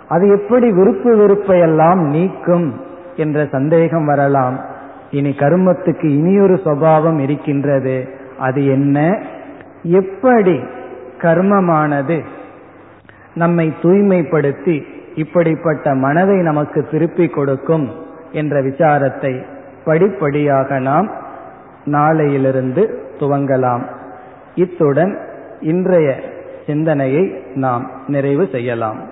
அது எப்படி விருப்பு வெறுப்பை எல்லாம் நீக்கும் என்ற சந்தேகம் வரலாம். இனி கருமத்துக்கு இனியொரு சுவாவம் இருக்கின்றது. அது என்ன? எப்படி கர்மமானது? நம்மை தூய்மைப்படுத்தி இப்படிப்பட்ட மனதை நமக்கு திருப்பிக் கொடுக்கும் என்ற விசாரத்தை படிப்படியாக நாம் நாளையிலிருந்து துவங்கலாம். இத்துடன் இன்றைய சிந்தனையை நாம் நிறைவு செய்யலாம்.